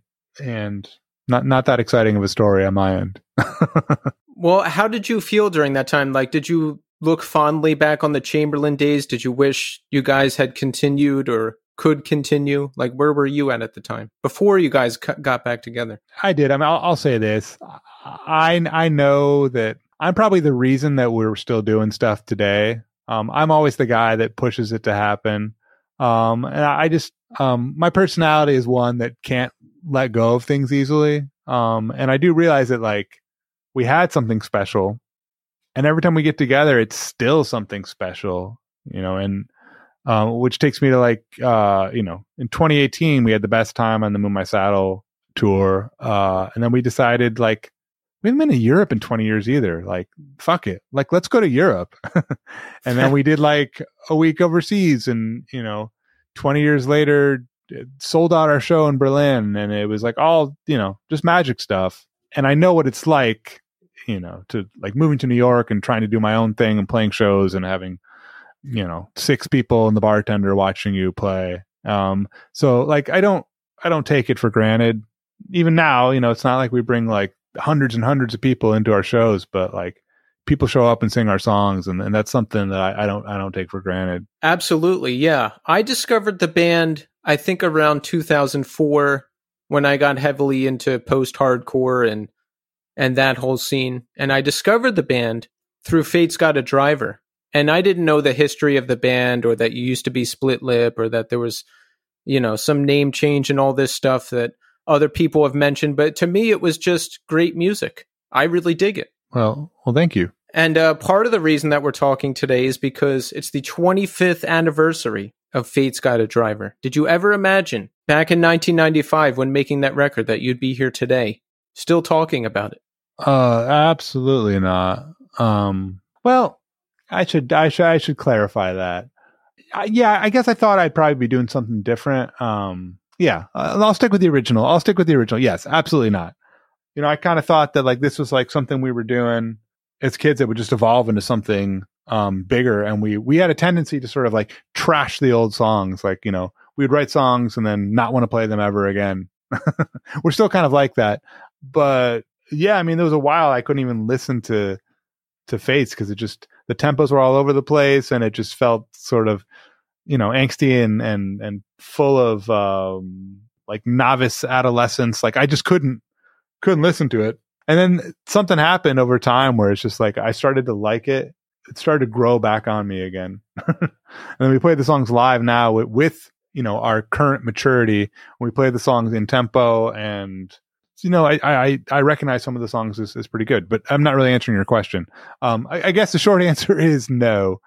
and not not that exciting of a story on my end. well, how did you feel during that time? Like, did you look fondly back on the Chamberlain days? Did you wish you guys had continued or could continue? Like, where were you at at the time before you guys got back together? I did. I mean, I'll, I'll say this: I I know that I'm probably the reason that we're still doing stuff today. Um, I'm always the guy that pushes it to happen. Um, and I just, um, my personality is one that can't let go of things easily. Um, and I do realize that like we had something special and every time we get together, it's still something special, you know, and, um, which takes me to like, uh, you know, in 2018, we had the best time on the Moon My Saddle tour. Uh, and then we decided like, we haven't been to Europe in 20 years either. Like, fuck it. Like, let's go to Europe. and then we did like a week overseas and, you know, 20 years later, sold out our show in Berlin. And it was like all, you know, just magic stuff. and I know what it's like, you know, to like moving to New York and trying to do my own thing and playing shows and having, you know, six people and the bartender watching you play. Um, so like I don't I don't take it for granted. Even now, you know, it's not like we bring like hundreds and hundreds of people into our shows, but like people show up and sing our songs and, and that's something that I, I don't I don't take for granted. Absolutely, yeah. I discovered the band I think around 2004 when I got heavily into post-hardcore and and that whole scene. And I discovered the band through Fate's Got a Driver. And I didn't know the history of the band or that you used to be split lip or that there was, you know, some name change and all this stuff that other people have mentioned. But to me, it was just great music. I really dig it. Well, well, thank you. And uh, part of the reason that we're talking today is because it's the 25th anniversary of Fate's Got a Driver. Did you ever imagine back in 1995 when making that record that you'd be here today still talking about it? Uh, absolutely not. Um, well, I should, I should, I should clarify that. I, yeah, I guess I thought I'd probably be doing something different. Um, yeah, uh, I'll stick with the original. I'll stick with the original. Yes, absolutely not. You know, I kind of thought that like this was like something we were doing as kids that would just evolve into something um, bigger, and we we had a tendency to sort of like trash the old songs. Like you know, we'd write songs and then not want to play them ever again. we're still kind of like that, but yeah, I mean, there was a while I couldn't even listen to to Fates because it just the tempos were all over the place, and it just felt sort of you know angsty and and and full of um, like novice adolescence. Like I just couldn't couldn't listen to it. And then something happened over time where it's just like I started to like it. It started to grow back on me again. and then we play the songs live now with, with you know our current maturity. We play the songs in tempo and you know, I, I, I recognize some of the songs is, is pretty good, but I'm not really answering your question. Um, I, I guess the short answer is no.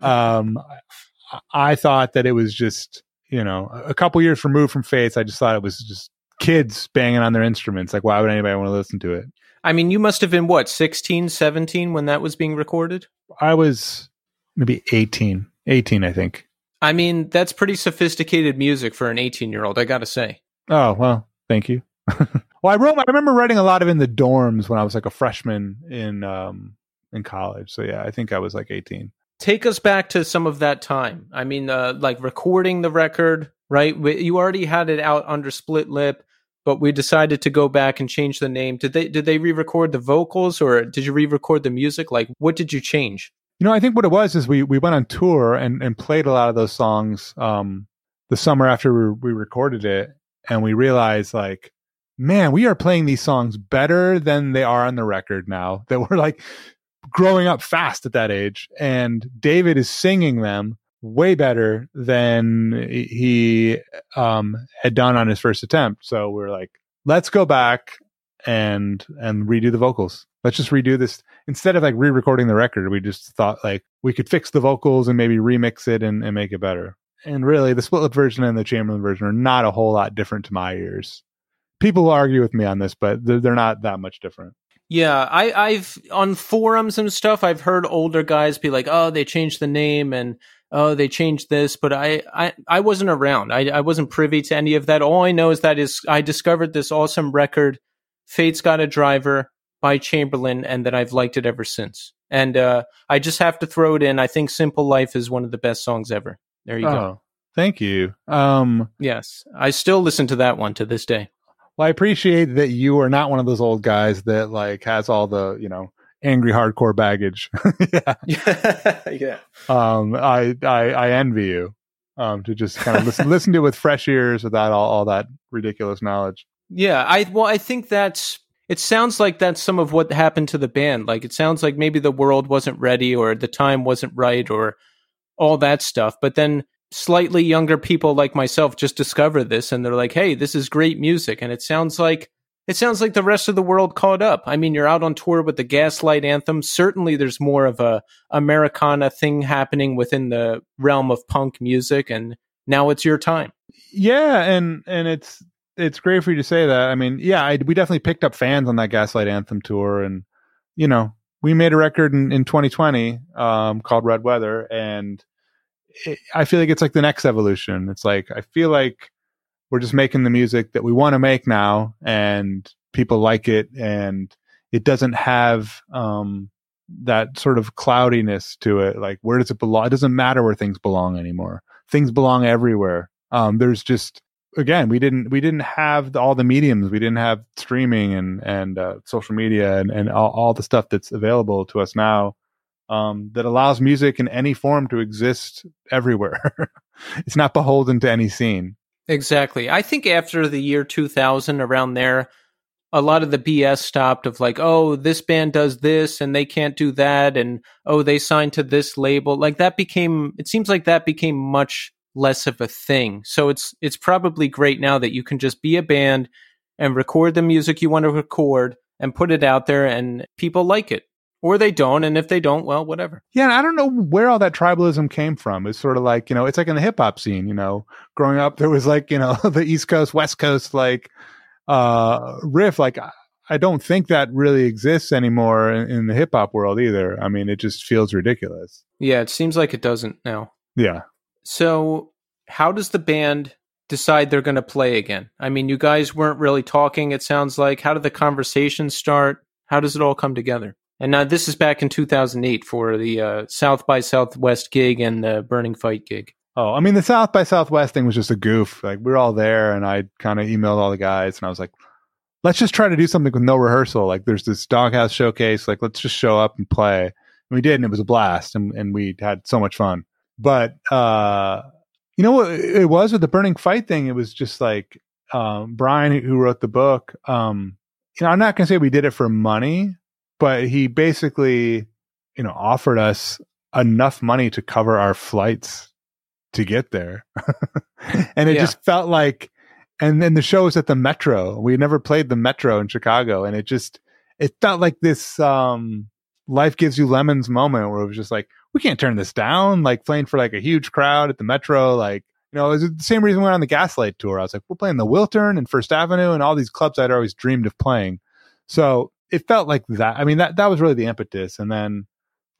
um, I, I thought that it was just, you know, a couple years removed from Fates. I just thought it was just kids banging on their instruments. Like, why would anybody want to listen to it? I mean, you must have been what, 16, 17 when that was being recorded? I was maybe 18, 18, I think. I mean, that's pretty sophisticated music for an 18 year old, I gotta say. Oh, well, thank you. well, I wrote, I remember writing a lot of in the dorms when I was like a freshman in, um, in college. So yeah, I think I was like 18. Take us back to some of that time. I mean, uh, like recording the record, right? You already had it out under Split Lip, but we decided to go back and change the name. Did they did they re-record the vocals or did you re-record the music? Like, what did you change? You know, I think what it was is we we went on tour and and played a lot of those songs um, the summer after we, we recorded it, and we realized like, man, we are playing these songs better than they are on the record now. That we're like growing up fast at that age, and David is singing them way better than he um, had done on his first attempt. So we're like, let's go back and and redo the vocals. Let's just redo this instead of like re-recording the record. We just thought like we could fix the vocals and maybe remix it and, and make it better. And really, the split lip version and the Chamberlain version are not a whole lot different to my ears. People argue with me on this, but they're, not that much different. Yeah, I, I've on forums and stuff. I've heard older guys be like, "Oh, they changed the name and oh, they changed this," but I, I, I wasn't around. I, I wasn't privy to any of that. All I know is that is I discovered this awesome record, "Fate's Got a Driver" by Chamberlain, and that I've liked it ever since. And uh, I just have to throw it in. I think "Simple Life" is one of the best songs ever. There you oh, go. Thank you. Um, yes, I still listen to that one to this day. Well, I appreciate that you are not one of those old guys that like has all the, you know, angry hardcore baggage. yeah. yeah. Um, I, I, I envy you, um, to just kind of listen, listen to it with fresh ears without all, all that ridiculous knowledge. Yeah. I, well, I think that's, it sounds like that's some of what happened to the band. Like it sounds like maybe the world wasn't ready or the time wasn't right or all that stuff. But then slightly younger people like myself just discover this and they're like, "Hey, this is great music." And it sounds like it sounds like the rest of the world caught up. I mean, you're out on tour with the Gaslight Anthem. Certainly there's more of a Americana thing happening within the realm of punk music and now it's your time. Yeah, and and it's it's great for you to say that. I mean, yeah, I, we definitely picked up fans on that Gaslight Anthem tour and you know, we made a record in, in 2020 um, called Red Weather and I feel like it's like the next evolution. It's like I feel like we're just making the music that we want to make now, and people like it and it doesn't have um, that sort of cloudiness to it. Like, where does it belong? It doesn't matter where things belong anymore. Things belong everywhere. Um, there's just again, we didn't we didn't have all the mediums. We didn't have streaming and and uh, social media and and all, all the stuff that's available to us now. Um, that allows music in any form to exist everywhere. it's not beholden to any scene. Exactly. I think after the year 2000, around there, a lot of the BS stopped of like, oh, this band does this and they can't do that. And oh, they signed to this label. Like that became, it seems like that became much less of a thing. So it's, it's probably great now that you can just be a band and record the music you want to record and put it out there and people like it or they don't. And if they don't, well, whatever. Yeah, and I don't know where all that tribalism came from. It's sort of like, you know, it's like in the hip hop scene, you know, growing up, there was like, you know, the East Coast, West Coast, like, uh, riff. Like, I don't think that really exists anymore in, in the hip hop world either. I mean, it just feels ridiculous. Yeah, it seems like it doesn't now. Yeah. So, how does the band decide they're going to play again? I mean, you guys weren't really talking, it sounds like. How did the conversation start? How does it all come together? And now this is back in 2008 for the uh, South by Southwest gig and the Burning Fight gig. Oh, I mean, the South by Southwest thing was just a goof. Like, we were all there, and I kind of emailed all the guys, and I was like, let's just try to do something with no rehearsal. Like, there's this Doghouse showcase. Like, let's just show up and play. And we did, and it was a blast, and, and we had so much fun. But, uh, you know what it was with the Burning Fight thing? It was just like, um, Brian, who wrote the book, um, you know, I'm not to say we did it for money, but he basically, you know, offered us enough money to cover our flights to get there. and it Yeah. just felt like, and then the show was at the Metro. We never played the Metro in Chicago. And it just, it felt like this, um, life gives you lemons moment where it was just like, we can't turn this down. Like playing for like a huge crowd at the Metro. Like, you know, it was the same reason we went on the Gaslight tour. I was like, we're playing the Wiltern and First Avenue and all these clubs I'd always dreamed of playing. So it felt like that. I mean, that, that was really the impetus. And then,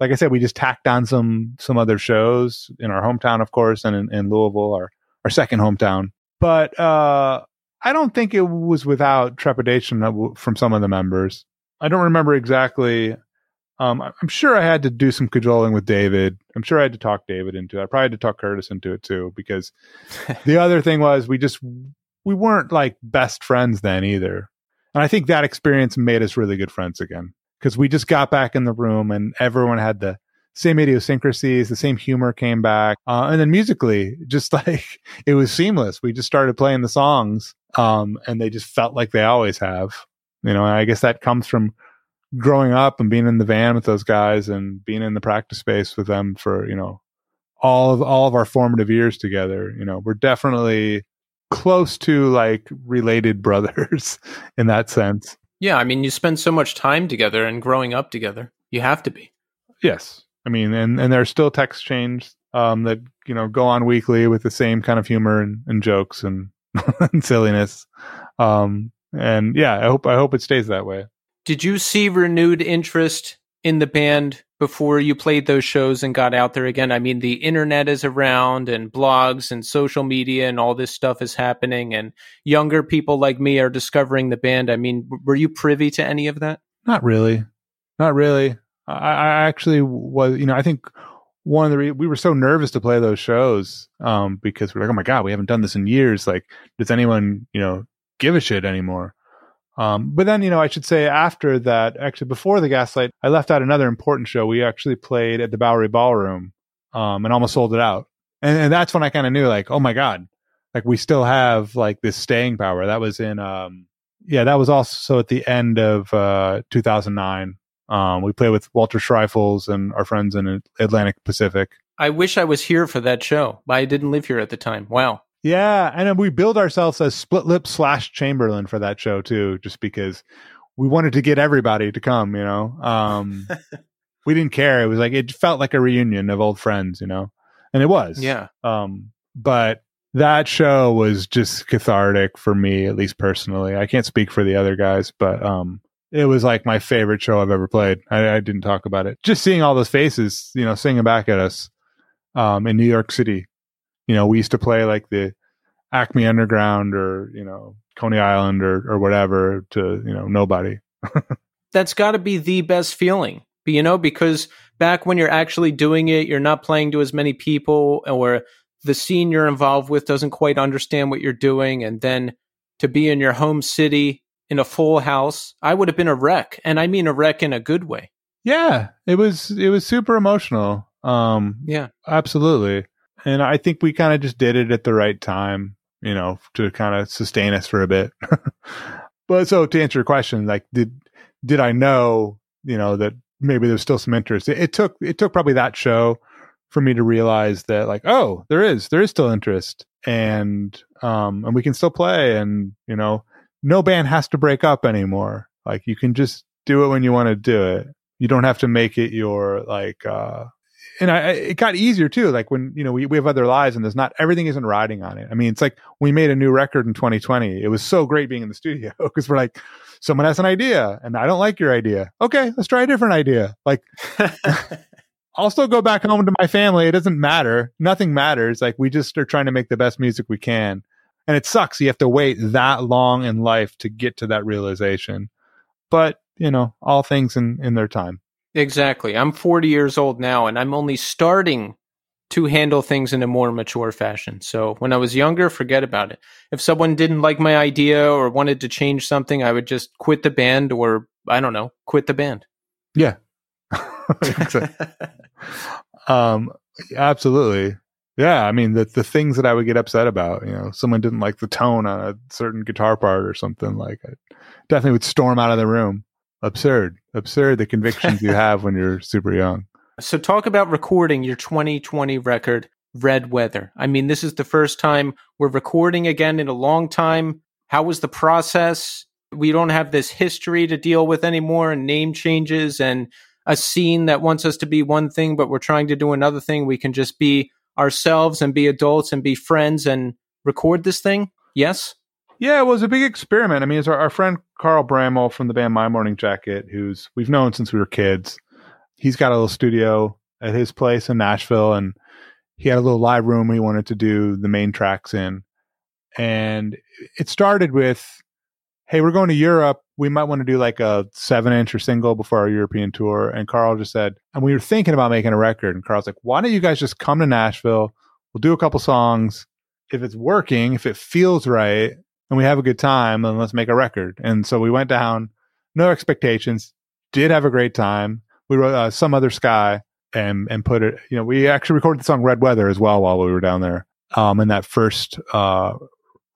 like I said, we just tacked on some, some other shows in our hometown, of course, and in, in Louisville, our, our second hometown. But, uh, I don't think it was without trepidation from some of the members. I don't remember exactly. Um, I'm sure I had to do some cajoling with David. I'm sure I had to talk David into it. I probably had to talk Curtis into it too, because the other thing was we just we weren't like best friends then either. And I think that experience made us really good friends again because we just got back in the room and everyone had the same idiosyncrasies, the same humor came back. Uh, and then musically, just like it was seamless. We just started playing the songs um, and they just felt like they always have. You know, I guess that comes from growing up and being in the van with those guys and being in the practice space with them for, you know, all of all of our formative years together. You know, we're definitely close to like related brothers in that sense. Yeah, I mean, you spend so much time together and growing up together. You have to be. Yes. I mean, and, and there's still text chains um, that, you know, go on weekly with the same kind of humor and, and jokes and, and silliness. Um, and yeah, I hope, I hope it stays that way. Did you see renewed interest in the band before you played those shows and got out there again? I mean, the internet is around and blogs and social media and all this stuff is happening, and younger people like me are discovering the band. I mean, were you privy to any of that? Not really. Not really. I, I actually was, you know, I think one of the, re- we were so nervous to play those shows um, because we're like, oh my God, we haven't done this in years. Like, does anyone, you know, give a shit anymore? Um, but then, you know, I should say after that, actually before the Gaslight, I left out another important show. We actually played at the Bowery Ballroom um, and almost sold it out. And, and that's when I kind of knew, like, oh my God, like we still have like this staying power. That was in, um, yeah, that was also at the end of uh, 2009. Um, we played with Walter Schreifels and our friends in Atlantic Pacific. I wish I was here for that show. I didn't live here at the time. Wow. Yeah, and we billed ourselves as Split Lip slash Chamberlain for that show too, just because we wanted to get everybody to come. You know, um, we didn't care. It was like it felt like a reunion of old friends, you know, and it was. Yeah. Um, but that show was just cathartic for me, at least personally. I can't speak for the other guys, but um, it was like my favorite show I've ever played. I, I didn't talk about it. Just seeing all those faces, you know, singing back at us um, in New York City. You know, we used to play like the Acme Underground or you know Coney Island or or whatever to you know nobody. That's got to be the best feeling, you know, because back when you're actually doing it, you're not playing to as many people, or the scene you're involved with doesn't quite understand what you're doing, and then to be in your home city in a full house, I would have been a wreck, and I mean a wreck in a good way. Yeah, it was it was super emotional. Um, Yeah. absolutely, and I think we kind of just did it at the right time, you know, to kind of sustain us for a bit. but so to answer your question, like did did I know, you know, that maybe there's still some interest? It, it took it took probably that show for me to realize that like oh there is there is still interest and um and we can still play and you know no band has to break up anymore like you can just do it when you want to do it you don't have to make it your like uh and I, it got easier too like when you know we, we have other lives and there's not everything isn't riding on it i mean it's like we made a new record in 2020 it was so great being in the studio because we're like someone has an idea and i don't like your idea okay let's try a different idea like I'll still go back home to my family. It doesn't matter. Nothing matters. Like we just are trying to make the best music we can. And it sucks. You have to wait that long in life to get to that realization. But, you know, all things in, in their time. Exactly. I'm 40 years old now, and I'm only starting to handle things in a more mature fashion. So when I was younger, forget about it. If someone didn't like my idea or wanted to change something, I would just quit the band or, I don't know, quit the band. Yeah. um, absolutely. Yeah. I mean, the, the things that I would get upset about, you know, someone didn't like the tone on a certain guitar part or something like I definitely would storm out of the room. Absurd, absurd. The convictions you have when you're super young. So talk about recording your 2020 record, Red Weather. I mean, this is the first time we're recording again in a long time. How was the process? We don't have this history to deal with anymore and name changes and a scene that wants us to be one thing, but we're trying to do another thing. We can just be ourselves and be adults and be friends and record this thing. Yes? Yeah, it was a big experiment. I mean, it's our, our friend Carl Broemel from the band My Morning Jacket, who's we've known since we were kids. He's got a little studio at his place in Nashville, and he had a little live room he wanted to do the main tracks in. And it started with, "Hey, we're going to Europe. We might want to do like a seven-inch or single before our European tour." And Carl just said, and we were thinking about making a record. And Carl's like, "Why don't you guys just come to Nashville? We'll do a couple songs. If it's working, if it feels right." And we have a good time and let's make a record. And so we went down, no expectations, did have a great time. We wrote uh, some other sky and and put it. You know, we actually recorded the song Red Weather as well while we were down there. Um, in that first uh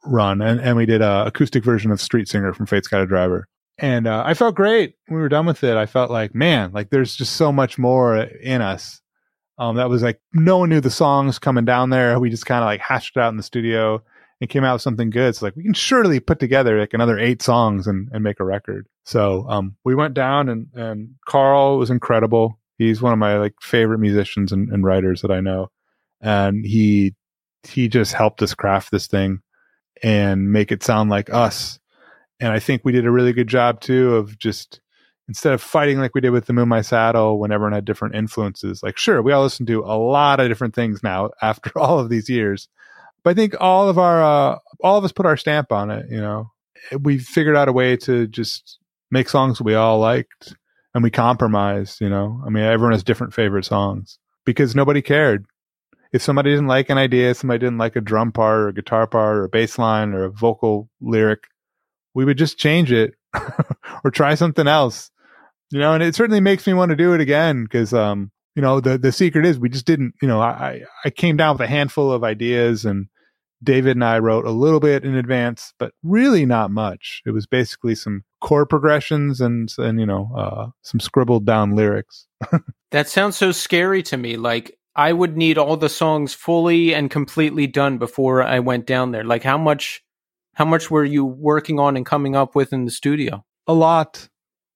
run, and and we did a acoustic version of Street Singer from Fate's Got a Driver. And uh, I felt great when we were done with it. I felt like, man, like there's just so much more in us. Um, that was like no one knew the songs coming down there. We just kind of like hashed it out in the studio and came out with something good. So like we can surely put together like another eight songs and, and make a record. So um we went down and and Carl was incredible. He's one of my like favorite musicians and, and writers that I know. And he he just helped us craft this thing and make it sound like us. And I think we did a really good job too of just instead of fighting like we did with the Moon My Saddle when everyone had different influences. Like sure, we all listen to a lot of different things now after all of these years but I think all of our uh, all of us put our stamp on it. You know, we figured out a way to just make songs we all liked, and we compromised. You know, I mean, everyone has different favorite songs because nobody cared. If somebody didn't like an idea, somebody didn't like a drum part or a guitar part or a bass line or a vocal lyric, we would just change it or try something else. You know, and it certainly makes me want to do it again because um, you know, the the secret is we just didn't, you know, I I came down with a handful of ideas and David and I wrote a little bit in advance, but really not much. It was basically some chord progressions and and you know, uh some scribbled down lyrics. That sounds so scary to me. Like I would need all the songs fully and completely done before I went down there. Like how much how much were you working on and coming up with in the studio? A lot.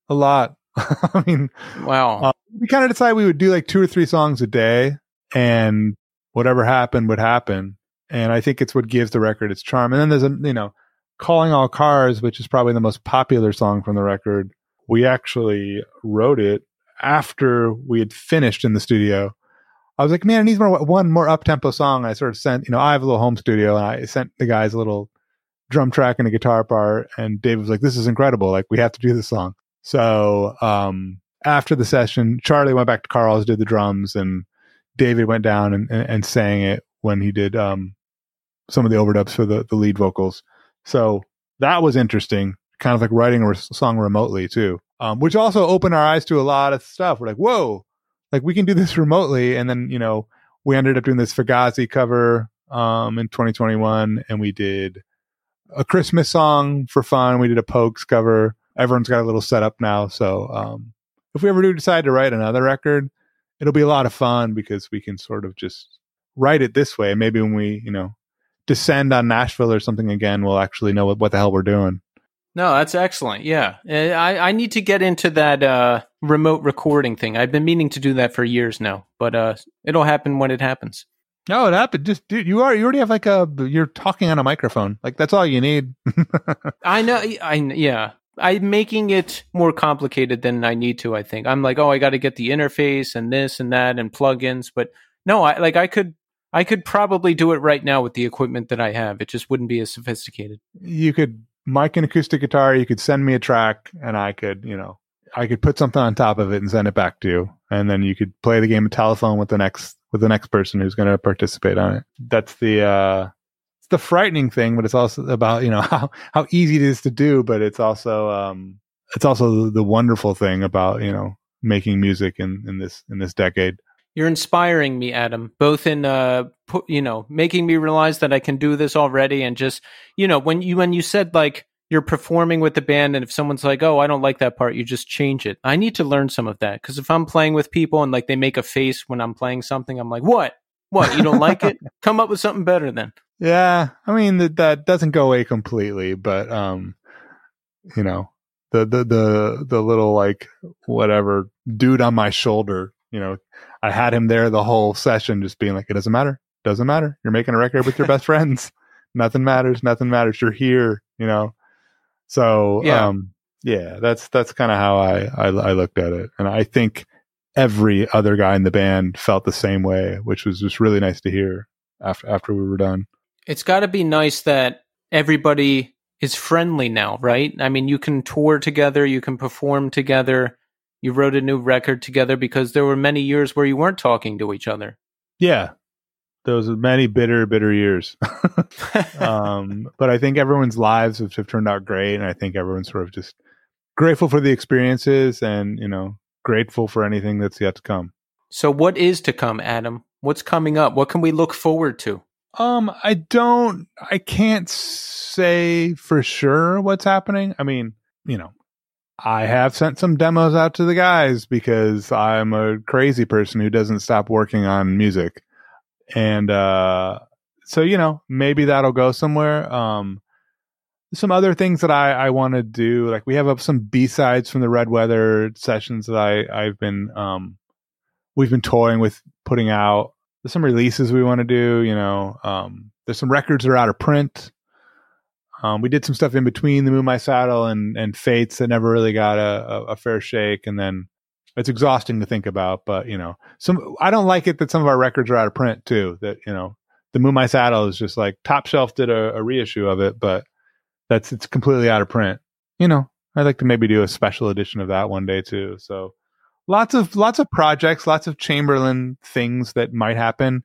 A lot. I mean, Wow. Uh, we kind of decided we would do like two or three songs a day and whatever happened would happen. And I think it's what gives the record its charm. And then there's a, you know, Calling All Cars, which is probably the most popular song from the record. We actually wrote it after we had finished in the studio. I was like, man, I need more one more up tempo song. I sort of sent, you know, I have a little home studio, and I sent the guys a little drum track and a guitar part, and Dave was like, "This is incredible! Like, we have to do this song." So um, after the session, Charlie went back to Carl's, did the drums, and David went down and, and, and sang it when he did um, some of the overdubs for the, the lead vocals. So that was interesting, kind of like writing a song remotely too, um, which also opened our eyes to a lot of stuff. We're like, whoa, like we can do this remotely. And then, you know, we ended up doing this Fugazi cover um, in 2021 and we did a Christmas song for fun. We did a Pogues cover. Everyone's got a little setup now. So um, if we ever do decide to write another record, it'll be a lot of fun because we can sort of just write it this way. Maybe when we, you know, descend on Nashville or something again, we'll actually know what, what the hell we're doing. No, that's excellent. Yeah. I, I need to get into that uh, remote recording thing. I've been meaning to do that for years now, but uh, it'll happen when it happens. No, it happened. Just dude, you are you already have like a you're talking on a microphone. Like that's all you need. I know. I yeah. I'm making it more complicated than I need to. I think I'm like, oh, I got to get the interface and this and that and plugins. But no, I like I could I could probably do it right now with the equipment that I have. It just wouldn't be as sophisticated. You could mic an acoustic guitar. You could send me a track, and I could you know I could put something on top of it and send it back to you, and then you could play the game of telephone with the next with the next person who's going to participate on it. That's the uh, it's the frightening thing, but it's also about you know how how easy it is to do, but it's also um, it's also the wonderful thing about you know making music in in this in this decade. You're inspiring me, Adam, both in uh, pu- you know, making me realize that I can do this already, and just you know, when you when you said like you're performing with the band and if someone's like oh i don't like that part you just change it. I need to learn some of that because if i'm playing with people and like they make a face when i'm playing something i'm like what? What? You don't like it? Come up with something better then. Yeah i mean that that doesn't go away completely but um you know the the the the little like whatever dude on my shoulder you know i had him there the whole session just being like it doesn't matter. Doesn't matter. You're making a record with your best friends. Nothing matters. Nothing matters. You're here you know? So yeah, um, yeah that's that's kind of how I, I I looked at it, and I think every other guy in the band felt the same way, which was just really nice to hear after after we were done. It's got to be nice that everybody is friendly now, right? I mean, you can tour together, you can perform together. You wrote a new record together because there were many years where you weren't talking to each other. Yeah, those many bitter, bitter years. um, but I think everyone's lives have, have, turned out great, and I think everyone's sort of just grateful for the experiences, and you know, grateful for anything that's yet to come. So, what is to come, Adam? What's coming up? What can we look forward to? Um, I don't, I can't say for sure what's happening. I mean, you know, I have sent some demos out to the guys because I'm a crazy person who doesn't stop working on music and uh, so you know maybe that'll go somewhere. Um, some other things that I I want to do, like we have up some B sides from the Red Weather sessions that I I've been um, we've been toying with putting out. There's some releases we want to do. You know, um, there's some records that are out of print. Um, we did some stuff in between the Moon My Saddle and and Fates that never really got a, a, a fair shake, and then it's exhausting to think about, but you know, some I don't like it that some of our records are out of print too. That you know, the Moon My Saddle is just like Top Shelf did a, a reissue of it, but that's it's completely out of print. You know, I'd like to maybe do a special edition of that one day too. So lots of lots of projects, lots of Chamberlain things that might happen.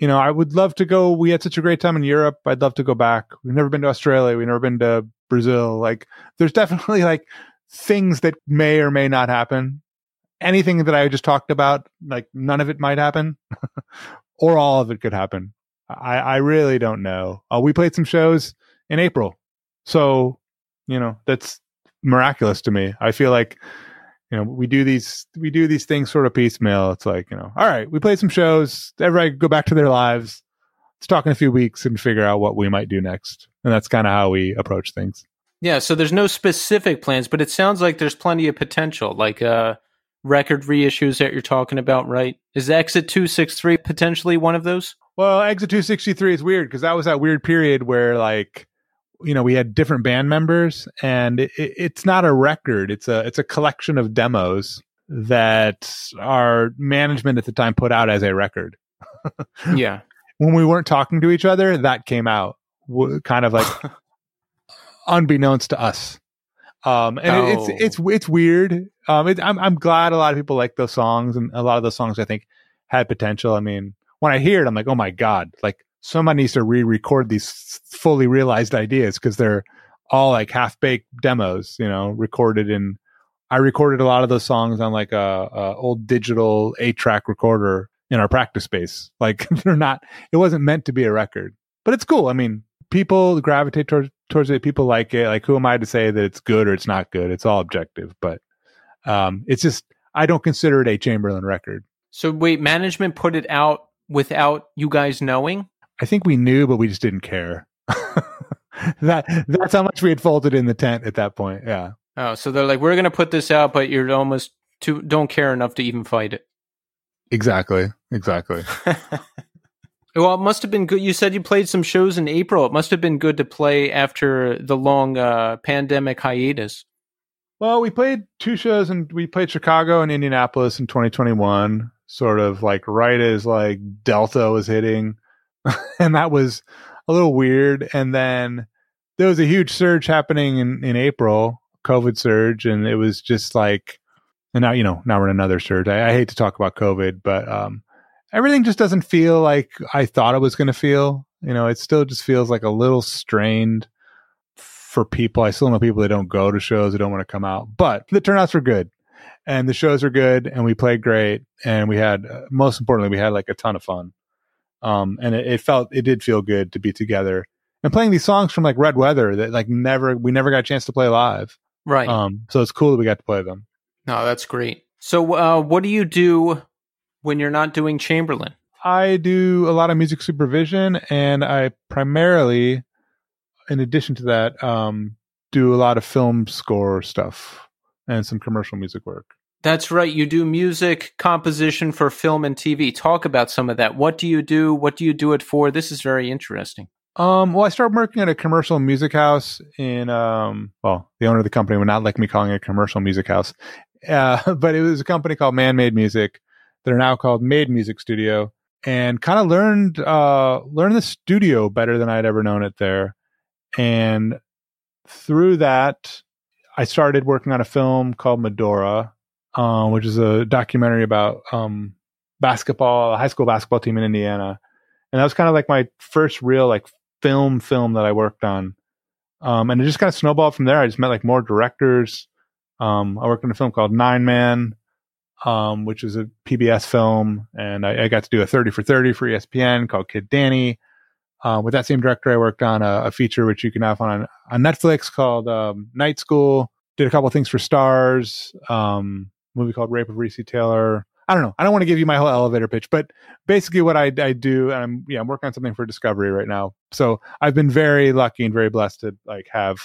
You know, I would love to go. We had such a great time in Europe. I'd love to go back. We've never been to Australia. We've never been to Brazil. Like, there's definitely like things that may or may not happen anything that I just talked about, like none of it might happen, or all of it could happen. I, I really don't know. Uh, we played some shows in April, so you know that's miraculous to me. I feel like you know we do these we do these things sort of piecemeal. It's like you know, all right, we played some shows. Everybody go back to their lives. Let's talk in a few weeks and figure out what we might do next. And that's kind of how we approach things. Yeah, so there's no specific plans, but it sounds like there's plenty of potential. Like uh record reissues that you're talking about, right? Is Exit 263 potentially one of those? Well, Exit 263 is weird because that was that weird period where, like, you know, we had different band members, and it, it's not a record; it's a it's a collection of demos that our management at the time put out as a record. Yeah. When we weren't talking to each other, that came out kind of like unbeknownst to us. Um, and it- Oh. it's it's it's weird. Um, it, I'm I'm glad a lot of people like those songs, and a lot of those songs I think had potential. I mean, when I hear it, I'm like, oh my god, like someone needs to re-record these fully realized ideas because they're all like half-baked demos, you know, recorded in. I recorded a lot of those songs on like a, a old digital eight-track recorder in our practice space. Like they're not. It wasn't meant to be a record, but it's cool. I mean, people gravitate towards towards it. People like it. Like, who am I to say that it's good or it's not good? It's all objective, but um, it's just I don't consider it a Chamberlain record. So wait, management put it out without you guys knowing? I think we knew, but we just didn't care. that that's how much we had folded in the tent at that point. Yeah, Oh, so they're like, we're gonna put this out, but you're almost too don't care enough to even fight it. exactly, exactly. Well, it must have been good. You said you played some shows in April. It must have been good to play after the long uh, pandemic hiatus. Well, we played two shows and we played Chicago and Indianapolis in 2021, sort of like right as like Delta was hitting. and that was a little weird. And then there was a huge surge happening in, in April, COVID surge. And it was just like, and now, you know, now we're in another surge. I, I hate to talk about COVID, but, um, everything just doesn't feel like I thought it was going to feel. You know, it still just feels like a little strained for people. I still know people that don't go to shows, that don't want to come out, but the turnouts were good and the shows are good and we played great. And we had, uh, most importantly, we had like a ton of fun. Um, and it, it felt, it did feel good to be together and playing these songs from like Red Weather that like never, we never got a chance to play live. Right. Um, so it's cool that we got to play them. no, that's great. So, uh, what do you do when you're not doing Chamberlain? I do a lot of music supervision, and I primarily, in addition to that, um, do a lot of film score stuff and some commercial music work. That's right. You do music composition for film and TV. Talk about some of that. What do you do? What do you do it for? This is very interesting. Um, well, I started working at a commercial music house in, um, well, the owner of the company would not like me calling it a commercial music house, uh, but it was a company called Man Made Music that are now called Made Music Studio, and kind of learned uh learned the studio better than I'd ever known it there, and through that, I started working on a film called Medora, uh, which is a documentary about um basketball, a high school basketball team in Indiana, and that was kind of like my first real like film film that I worked on. Um, and it just kind of snowballed from there. I just met like more directors. Um, I worked on a film called Nine Man, um, which is a PBS film, and I, I got to do a 30 for 30 for ESPN called Kid Danny. Uh, with that same director, I worked on a, a feature which you can have on, on Netflix called um, Night School. Did a couple things for Starz, um, movie called Rape of Recy Taylor. I don't know. I don't want to give you my whole elevator pitch, but basically what I, I do, and I'm yeah, I'm working on something for Discovery right now. So I've been very lucky and very blessed to like have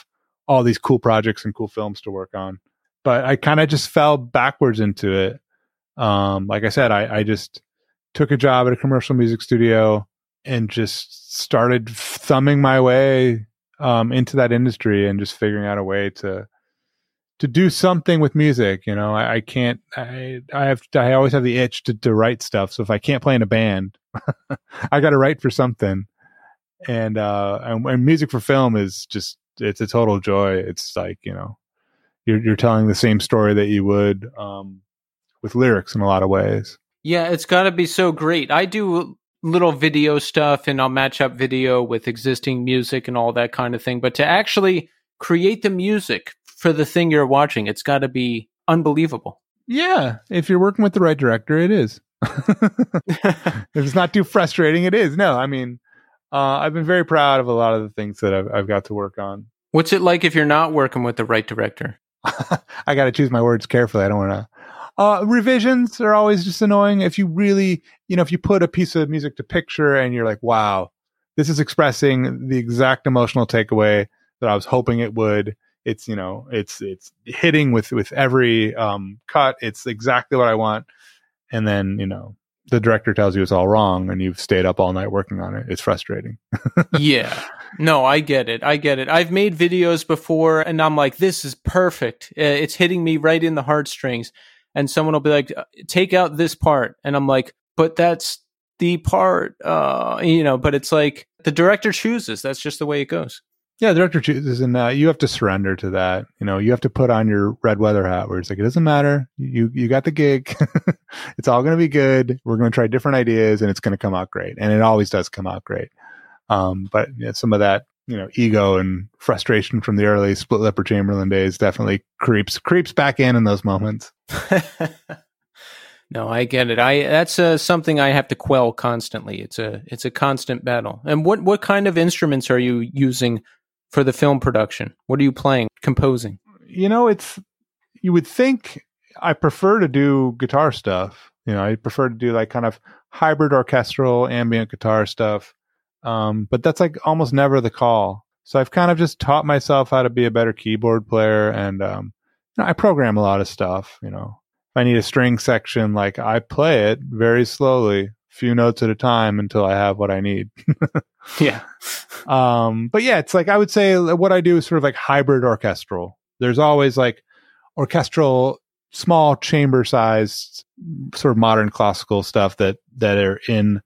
all these cool projects and cool films to work on. But I kind of just fell backwards into it. Um, like I said, I, I just took a job at a commercial music studio and just started thumbing my way um, into that industry and just figuring out a way to to do something with music. You know, I, I can't. I I have. I always have the itch to to write stuff. So if I can't play in a band, I got to write for something. And uh, and, and music for film is just it's a total joy. It's like you know, you're you're telling the same story that you would um, with lyrics in a lot of ways. Yeah, it's got to be so great. I do little video stuff and I'll match up video with existing music and all that kind of thing. But to actually create the music for the thing you're watching, it's got to be unbelievable. Yeah, if you're working with the right director, it is. if it's not too frustrating, it is. No, I mean, uh, I've been very proud of a lot of the things that I've, I've got to work on. What's it like if you're not working with the right director? I got to choose my words carefully. I don't want to. Uh, revisions are always just annoying. If you really, you know, if you put a piece of music to picture and you're like, wow, this is expressing the exact emotional takeaway that I was hoping it would. It's, you know, it's, it's hitting with, with every, um, cut. It's exactly what I want. And then, you know, the director tells you it's all wrong and you've stayed up all night working on it. It's frustrating. yeah. No, I get it. I get it. I've made videos before and I'm like, this is perfect. Uh, It's hitting me right in the heartstrings. and someone will be like, "Uh, take out this part. And I'm like, but that's the part, uh, you know, but it's like the director chooses. That's just the way it goes. Yeah, director chooses, and uh, you have to surrender to that. You know, you have to put on your red weather hat, where it's like it doesn't matter. You you got the gig. it's all going to be good. We're going to try different ideas, and it's going to come out great. And it always does come out great. Um, but yeah, some of that, you know, ego and frustration from the early split lip or Chamberlain days definitely creeps creeps back in in those moments. no, I get it. I that's uh, something I have to quell constantly. It's a it's a constant battle. And what what kind of instruments are you using for the film production? What are you playing, composing? You know, it's you would think I prefer to do guitar stuff. You know, I prefer to do like kind of hybrid orchestral ambient guitar stuff. Um, but that's like almost never the call. So I've kind of just taught myself how to be a better keyboard player, and um, you know, I program a lot of stuff. You know, if I need a string section, like I play it very slowly, few notes at a time until I have what I need. Yeah. um, but yeah, it's like I would say what I do is sort of like hybrid orchestral. There's always like orchestral, small chamber sized, sort of modern classical stuff that that are in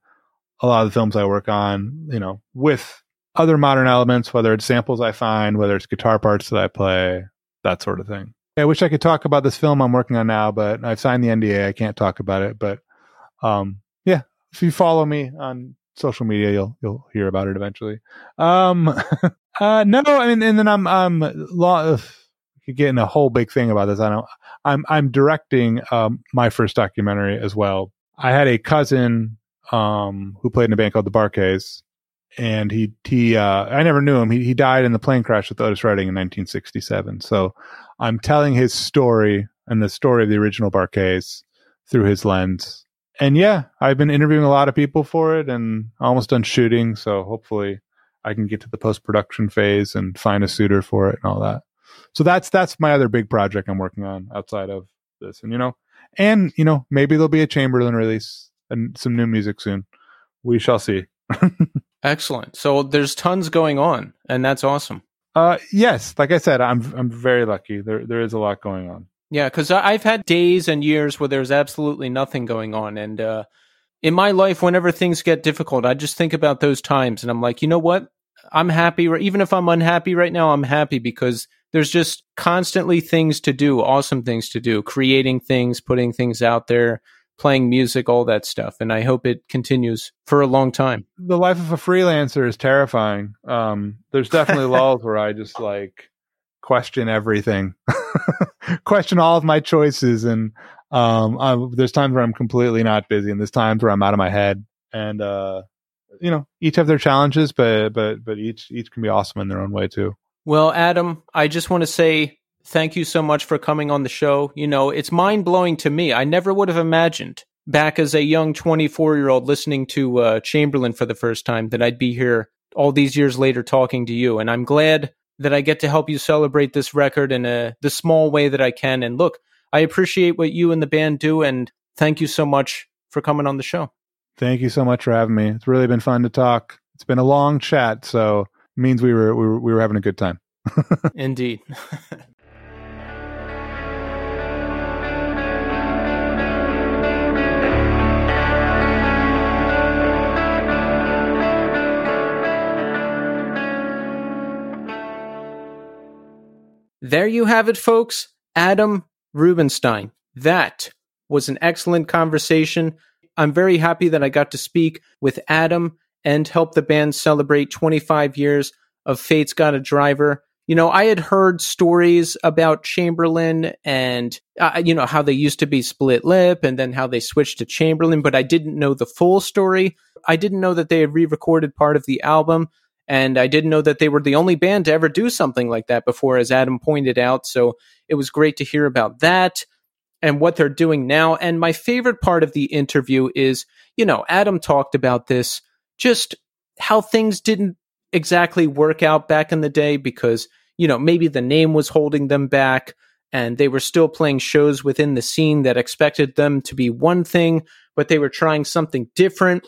a lot of the films I work on. You know, with other modern elements, whether it's samples I find, whether it's guitar parts that I play, that sort of thing. I wish I could talk about this film I'm working on now, but I've signed the NDA. I can't talk about it. But um, if you follow me on social media, you'll you'll hear about it eventually. Um, uh, no, I mean, and then I'm I'm lo- getting a whole big thing about this. I don't. I'm I'm directing um, my first documentary as well. I had a cousin um, who played in a band called the Bar-Kays, and he he uh, I never knew him. He he died in the plane crash with Otis Redding in 1967. So I'm telling his story and the story of the original Bar-Kays through his lens. And yeah, I've been interviewing a lot of people for it and almost done shooting. So hopefully I can get to the post production phase and find a suitor for it and all that. So that's that's my other big project I'm working on outside of this. And you know, and you know, maybe there'll be a Chamberlain release and some new music soon. We shall see. Excellent. So there's tons going on, and that's awesome. Uh, yes, like I said, I'm I'm very lucky. There there is a lot going on. Yeah, because I've had days and years where there's absolutely nothing going on, and uh, in my life, whenever things get difficult, I just think about those times, and I'm like, you know what? I'm happy. Even if I'm unhappy right now, I'm happy because there's just constantly things to do, awesome things to do, creating things, putting things out there, playing music, all that stuff. And I hope it continues for a long time. The life of a freelancer is terrifying. Um, there's definitely lulls where I just like question everything, question all of my choices, and um, I, there's times where I'm completely not busy, and there's times where I'm out of my head, and uh, you know, each have their challenges, but but but each each can be awesome in their own way too. Well, Adam, I just want to say thank you so much for coming on the show. You know, it's mind blowing to me. I never would have imagined back as a young 24 year old listening to uh, Chamberlain for the first time that I'd be here all these years later talking to you. And I'm glad that I get to help you celebrate this record in a, the small way that I can. And look, I appreciate what you and the band do. And thank you so much for coming on the show. Thank you so much for having me. It's really been fun to talk. It's been a long chat, so it means we were we were, we were having a good time. Indeed. There you have it, folks. Adam Rubenstein. That was an excellent conversation. I'm very happy that I got to speak with Adam and help the band celebrate 25 years of Fate's Got a Driver. You know, I had heard stories about Chamberlain and, uh, you know, how they used to be split lip and then how they switched to Chamberlain, but I didn't know the full story. I didn't know that they had re recorded part of the album. And I didn't know that they were the only band to ever do something like that before, as Adam pointed out. So it was great to hear about that and what they're doing now. And my favorite part of the interview is, you know, Adam talked about this, just how things didn't exactly work out back in the day because, you know, maybe the name was holding them back and they were still playing shows within the scene that expected them to be one thing, but they were trying something different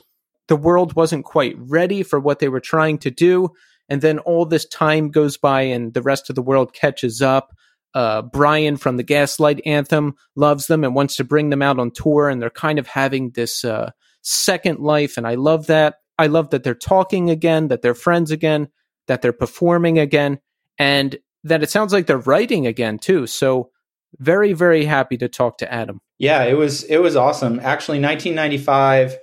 the world wasn't quite ready for what they were trying to do. And then all this time goes by and the rest of the world catches up. uh, Brian from the Gaslight Anthem loves them and wants to bring them out on tour, and they're kind of having this uh, second life. And I love that. I love that they're talking again, that they're friends again, that they're performing again, and that it sounds like they're writing again too. So very, very happy to talk to Adam. Yeah, it was it was awesome. Actually, 1995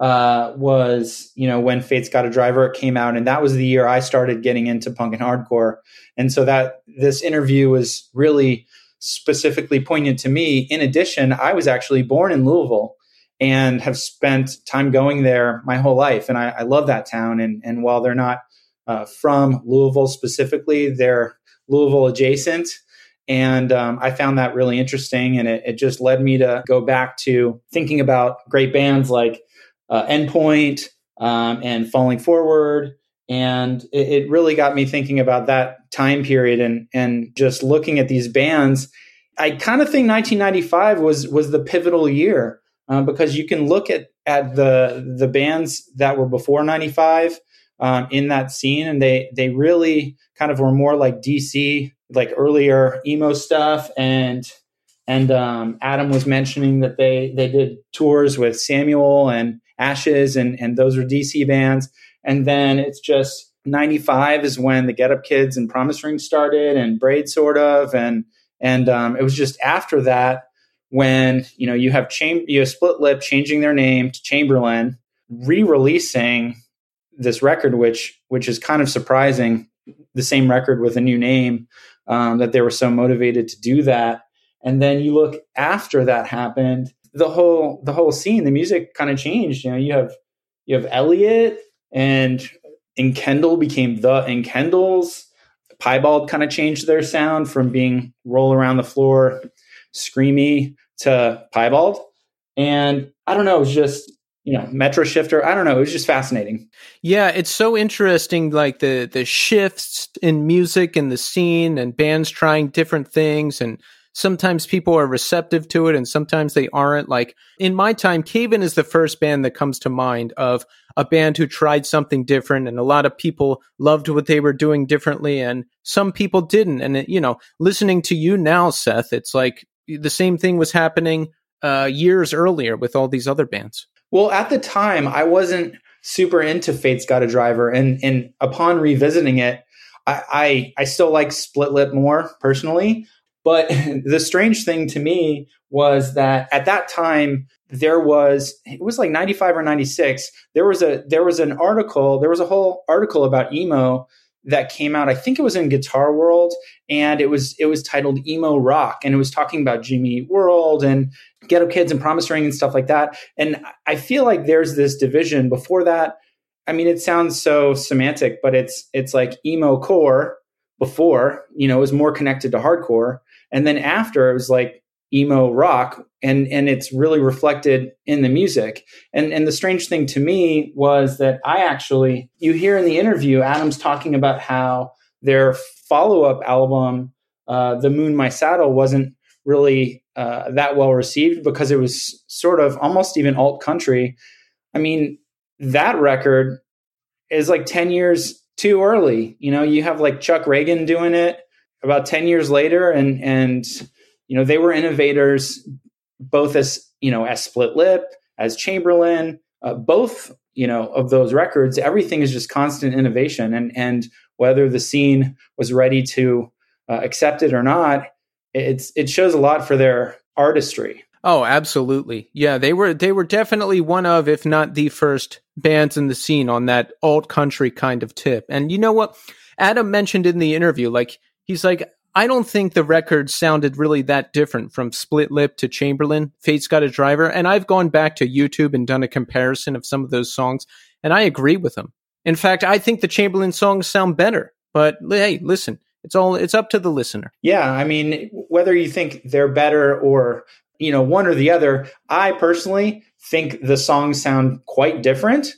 uh, was you know when Fate's Got a Driver came out, and that was the year I started getting into punk and hardcore. And so that this interview was really specifically poignant to me. In addition, I was actually born in Louisville and have spent time going there my whole life, and I, I love that town. And and while they're not uh, from Louisville specifically, they're Louisville adjacent. And um, I found that really interesting. And it, it, just led me to go back to thinking about great bands like uh, Endpoint um, and Falling Forward. And it, it, really got me thinking about that time period and, and just looking at these bands. I kind of think 1995 was was the pivotal year um, because you can look at at the the bands that were before 95 um, in that scene, and they they really kind of were more like DC, like earlier emo stuff, and and um, Adam was mentioning that they they did tours with Samuel and Ashes, and and those are DC bands, and then it's just 95 is when the Get Up Kids and Promise Ring started, and Braid sort of, and and um, it was just after that when you know you have Cham- you have Split Lip changing their name to Chamberlain, re-releasing this record, which which is kind of surprising, the same record with a new name, um, that they were so motivated to do that. And then you look after that happened, the whole the whole scene, the music kind of changed. You know, you have you have Elliott and and Kendall became the and Kendall's. Piebald kind of changed their sound from being roll around the floor, screamy to Piebald. And I don't know, it was just you know Metroschifter i don't know it was just fascinating yeah it's so interesting like the the shifts in music and the scene and bands trying different things and sometimes people are receptive to it and sometimes they aren't. Like in my time Cave In is the first band that comes to mind of a band who tried something different and a lot of people loved what they were doing differently and some people didn't. And it, you know listening to you now seth it's like the same thing was happening uh, years earlier with all these other bands. Well, at the time, I wasn't super into Fate's Got a Driver, and and upon revisiting it, I I, I still like Split Lip more personally. But the strange thing to me was that at that time there was it was like 95 or 96 there was a there was an article there was a whole article about emo that came out. I think it was in guitar world and it was it was titled emo rock and it was talking about jimmy world and Get Up Kids and promise ring and stuff like that. And i feel like there's this division. Before that i mean it sounds so semantic but it's it's like emo core before you know it was more connected to hardcore and then after it was like emo rock and and it's really reflected in the music and and the strange thing to me was that i actually you hear in the interview adam's talking about how their follow-up album uh, the moon my saddle wasn't really uh, that well received because it was sort of almost even alt country. I mean, that record is like 10 years too early. You know, you have like Chuck Ragan doing it about 10 years later and and you know, they were innovators both as, you know, as Split Lip, as Chamberlain, uh, both, you know, of those records, everything is just constant innovation and and whether the scene was ready to uh, accept it or not, it's it shows a lot for their artistry. Oh, absolutely. Yeah, they were they were definitely one of, if not the first bands in the scene on that alt country kind of tip. And you know what? Adam mentioned in the interview, like he's like, I don't think the record sounded really that different from Split Lip to Chamberlain. Fate's Got a Driver, and I've gone back to YouTube and done a comparison of some of those songs, and I agree with him. In fact, I think the Chamberlain songs sound better. But hey, listen, it's all it's up to the listener. Yeah, I mean, whether you think they're better or you know one or the other, I personally think the songs sound quite different.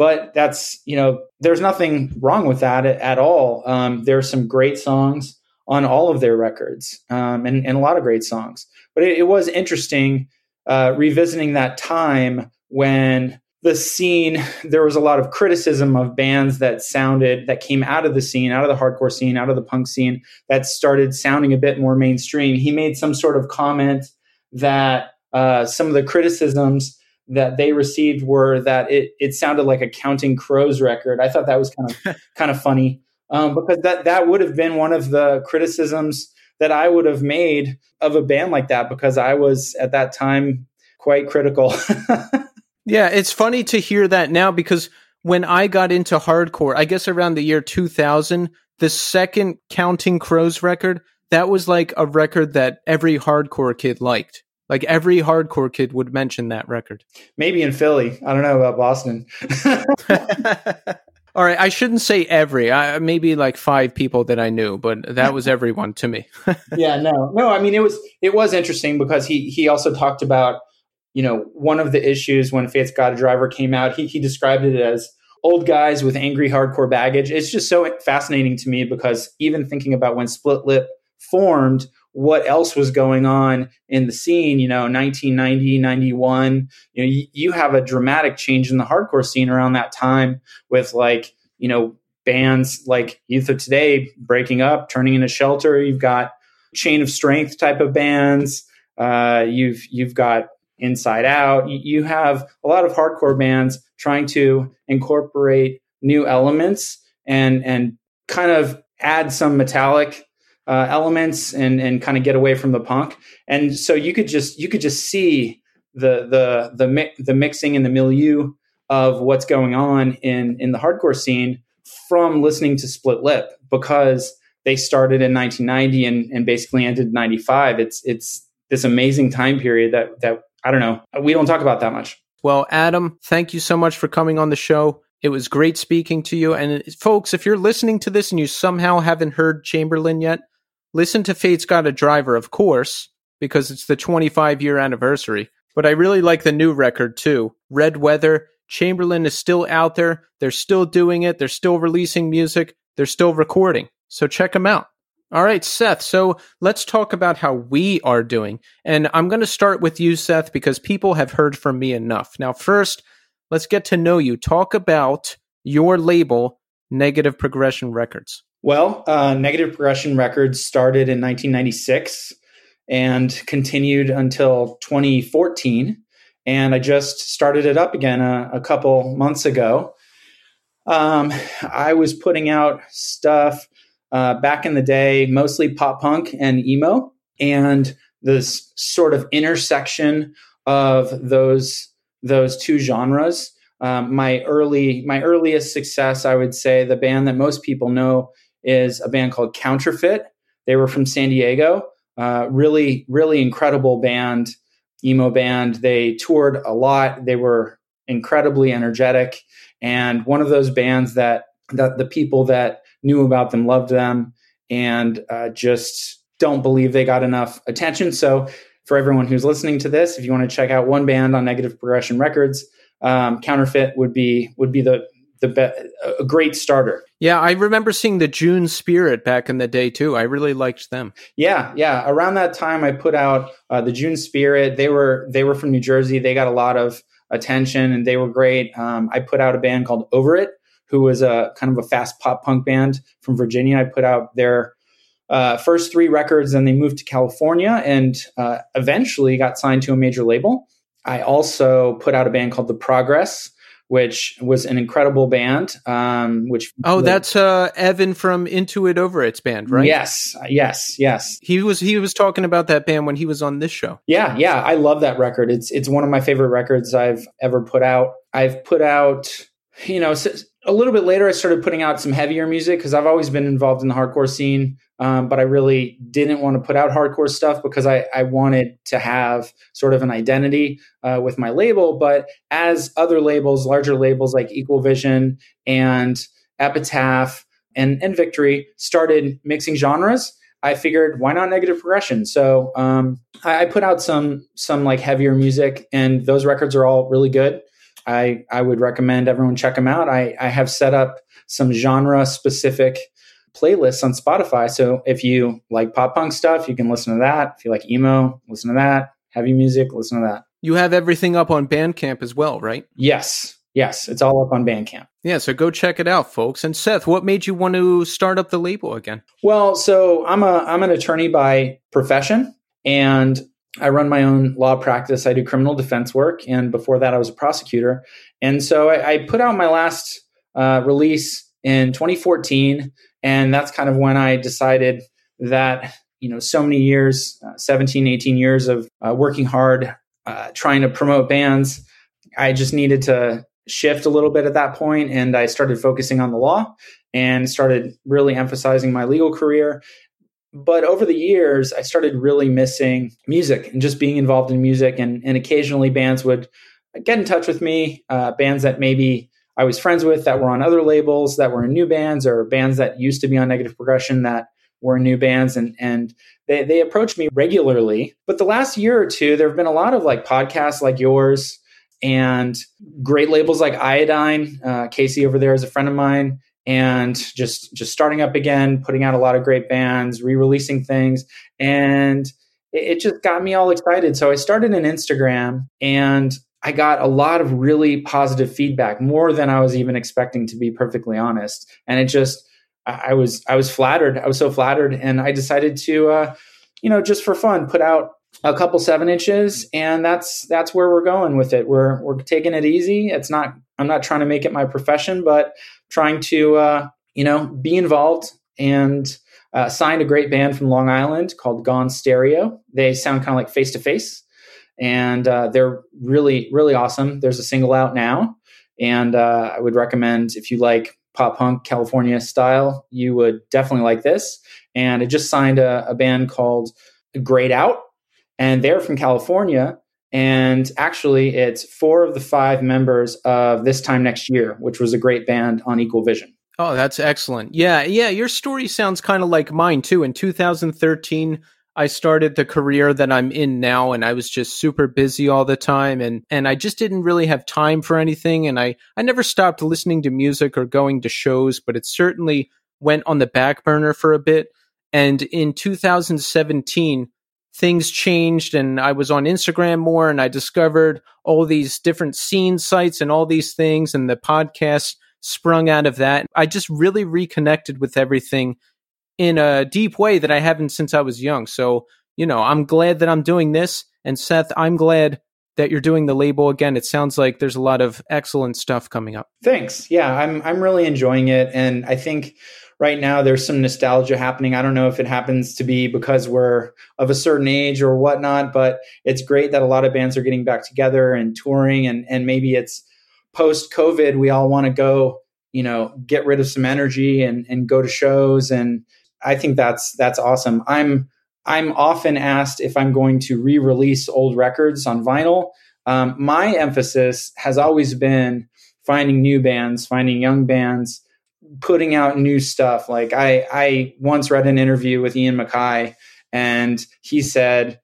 But that's you know, there's nothing wrong with that at all. Um, there's some great songs on all of their records, um, and, and a lot of great songs. But it, it was interesting uh, revisiting that time when the scene, there was a lot of criticism of bands that sounded that came out of the scene, out of the hardcore scene, out of the punk scene, that started sounding a bit more mainstream. He made some sort of comment that uh, some of the criticisms that they received were that it it sounded like a Counting Crows record. I thought that was kind of kind of funny um, because that that would have been one of the criticisms that I would have made of a band like that because I was at that time quite critical. yeah, it's funny to hear that now because when I got into hardcore, I guess around the year 2000, the second Counting Crows record, that was like a record that every hardcore kid liked. Like every hardcore kid would mention that record. Maybe in Philly. I don't know about Boston. All right, I shouldn't say every. I, maybe like five people that I knew, but that was everyone to me. yeah, no, no. I mean, it was it was interesting because he he also talked about you know one of the issues when Fate's Got a Driver came out. He he described it as old guys with angry hardcore baggage. It's just so fascinating to me because even thinking about when Split Lip formed, what else was going on in the scene, you know, 1990, 91, you know, you, have a dramatic change in the hardcore scene around that time with like, you know, bands like Youth of Today breaking up, turning into Shelter. You've got Chain of Strength type of bands. Uh, you've you've got Inside Out. You have a lot of hardcore bands trying to incorporate new elements and and kind of add some metallic uh, elements and and kind of get away from the punk. And so you could just you could just see the the the mi- the mixing and the milieu of what's going on in in the hardcore scene from listening to Split Lip because they started in 1990 and, and basically ended in 95. It's it's this amazing time period that that I don't know we don't talk about that much. Well, Adam, thank you so much for coming on the show. It was great speaking to you. And folks, if you're listening to this and you somehow haven't heard Chamberlain yet, Listen to Fate's Got a Driver, of course, because it's the 25 year anniversary. But I really like the new record too. Red Weather. Chamberlain is still out there. They're still doing it. They're still releasing music. They're still recording. So check them out. All right, Seth. So let's talk about how we are doing. And I'm going to start with you, Seth, because people have heard from me enough. Now, first, let's get to know you. Talk about your label, Negative Progression Records. Well, uh, Negative Progression Records started in 1996 and continued until 2014. And I just started it up again a, a couple months ago. Um, I was putting out stuff uh, back in the day, mostly pop punk and emo, and this sort of intersection of those those two genres. Um, my early my earliest success, I would say, the band that most people know is a band called Counterfeit. They were from San Diego. Uh, really, really incredible band, emo band. They toured a lot. They were incredibly energetic, and one of those bands that that the people that knew about them loved them, and uh, just don't believe they got enough attention. So, for everyone who's listening to this, if you want to check out one band on Negative Progression Records, um, Counterfeit would be would be the the be- a great starter. Yeah, I remember seeing the June Spirit back in the day too. I really liked them. Yeah, yeah. Around that time, I put out uh, the June Spirit. They were they were from New Jersey. They got a lot of attention and they were great. Um, I put out a band called Over It, who was a kind of a fast pop punk band from Virginia. I put out their uh, first three records, and they moved to California and uh, eventually got signed to a major label. I also put out a band called The Progress which was an incredible band. Um, which oh, that's uh, Evan from Into It Over It's band, right? Yes, yes, yes. He was he was talking about that band when he was on this show. Yeah, yeah, I love that record. It's it's one of my favorite records I've ever put out. I've put out, you know, a little bit later. I started putting out some heavier music because I've always been involved in the hardcore scene. Um, but I really didn't want to put out hardcore stuff because I, I wanted to have sort of an identity uh, with my label. But as other labels, larger labels like Equal Vision and Epitaph and, and Victory started mixing genres, I figured why not negative progression? So um, I, I put out some some like heavier music, and those records are all really good. I I would recommend everyone check them out. I I have set up some genre specific playlists on Spotify. So if you like pop punk stuff, you can listen to that. If you like emo, listen to that. Heavy music, listen to that. You have everything up on Bandcamp as well, right? Yes, yes, it's all up on Bandcamp. Yeah, so go check it out, folks. And Seth, what made you want to start up the label again? Well, so I'm a I'm an attorney by profession, and I run my own law practice. I do criminal defense work, and before that, I was a prosecutor. And so I, I put out my last uh, release in 2014, and that's kind of when I decided that you know so many years, uh, 17, 18 years of uh, working hard, uh, trying to promote bands, I just needed to shift a little bit at that point, and I started focusing on the law and started really emphasizing my legal career but over the years i started really missing music and just being involved in music and, and occasionally bands would get in touch with me uh, bands that maybe i was friends with that were on other labels that were in new bands or bands that used to be on negative progression that were new bands and and they, they approached me regularly. But the last year or two there have been a lot of like podcasts like yours and great labels like iodine uh, casey over there is a friend of mine and just just starting up again, putting out a lot of great bands, re-releasing things, and it, it just got me all excited. So I started an Instagram, and I got a lot of really positive feedback, more than I was even expecting, to be perfectly honest. And it just I was I was flattered. I was so flattered, and I decided to, uh, you know, just for fun, put out a couple seven inches, and that's that's where we're going with it. We're we're taking it easy. It's not. I'm not trying to make it my profession, but trying to uh, you know be involved and uh, signed a great band from Long Island called Gone Stereo. They sound kind of like Face to Face, and uh, they're really really awesome. There's a single out now, and uh, I would recommend if you like pop punk California style, you would definitely like this. And I just signed a, a band called Grayed Out, and they're from California. And actually, it's four of the five members of This Time Next Year, which was a great band on Equal Vision. Oh, that's excellent. Yeah, yeah, your story sounds kind of like mine too. In 2013, I started the career that I'm in now and I was just super busy all the time and and I just didn't really have time for anything and I I never stopped listening to music or going to shows, but it certainly went on the back burner for a bit. And in 2017, things changed and I was on Instagram more and I discovered all these different scene sites and all these things and the podcast sprung out of that. I just really reconnected with everything in a deep way that I haven't since I was young. So, you know, I'm glad that I'm doing this and Seth, I'm glad that you're doing the label again. It sounds like there's a lot of excellent stuff coming up. Thanks. Yeah, I'm I'm really enjoying it and I think right now there's some nostalgia happening. I don't know if it happens to be because we're of a certain age or whatnot, but it's great that a lot of bands are getting back together and touring and, and maybe it's post COVID, we all want to go, you know, get rid of some energy and, and go to shows. And I think that's, that's awesome. I'm, I'm often asked if I'm going to re-release old records on vinyl. Um, my emphasis has always been finding new bands, finding young bands, putting out new stuff. Like I, I once read an interview with Ian MacKaye, and he said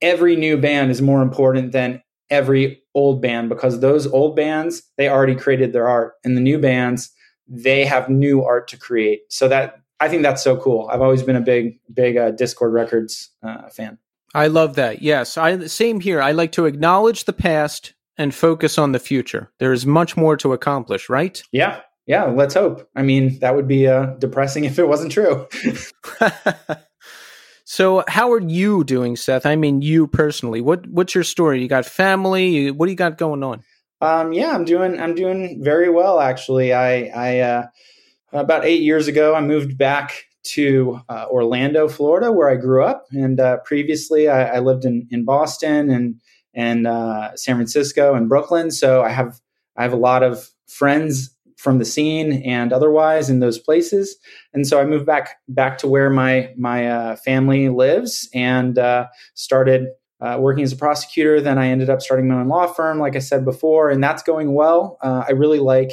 every new band is more important than every old band because those old bands they already created their art, and the new bands they have new art to create. So that I think that's so cool. I've always been a big, big uh, Dischord Records uh, fan. I love that. Yes, I same here. I like to acknowledge the past and focus on the future. There is much more to accomplish, right? Yeah, yeah, let's hope. I mean, that would be uh, depressing if it wasn't true. so, how are you doing, Seth? I mean, you personally. What What's your story? You got family? What do you got going on? Um, yeah, I'm doing. I'm doing very well, actually. I, I uh, about eight years ago, I moved back to uh, Orlando, Florida, where I grew up, and uh, previously I, I, lived in in Boston and and uh, San Francisco and Brooklyn. So I have I have a lot of friends from the scene and otherwise in those places. And so I moved back back to where my my uh, family lives and uh, started uh, working as a prosecutor. Then I ended up starting my own law firm, like I said before, and that's going well. Uh, I really like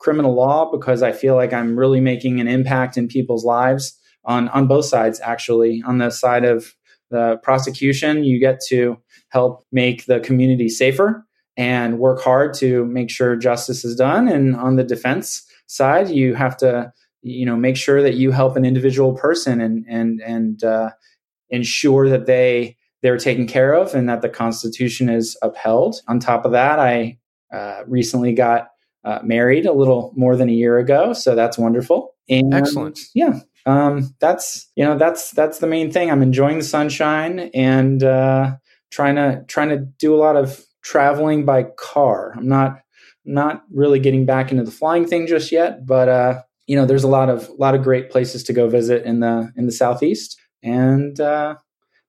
criminal law because I feel like I'm really making an impact in people's lives on on both sides. Actually, on the side of the prosecution, you get to help make the community safer and work hard to make sure justice is done. And on the defense side, you have to, you know, make sure that you help an individual person and and and uh, ensure that they they're taken care of and that the Constitution is upheld. On top of that, I uh, recently got uh, married a little more than a year ago, so that's wonderful. And Excellent. Yeah, um, that's you know that's that's the main thing. I'm enjoying the sunshine and uh, trying to trying to do a lot of traveling by car. I'm not not really getting back into the flying thing just yet, but uh, you know, there's a lot of lot of great places to go visit in the in the southeast, and uh,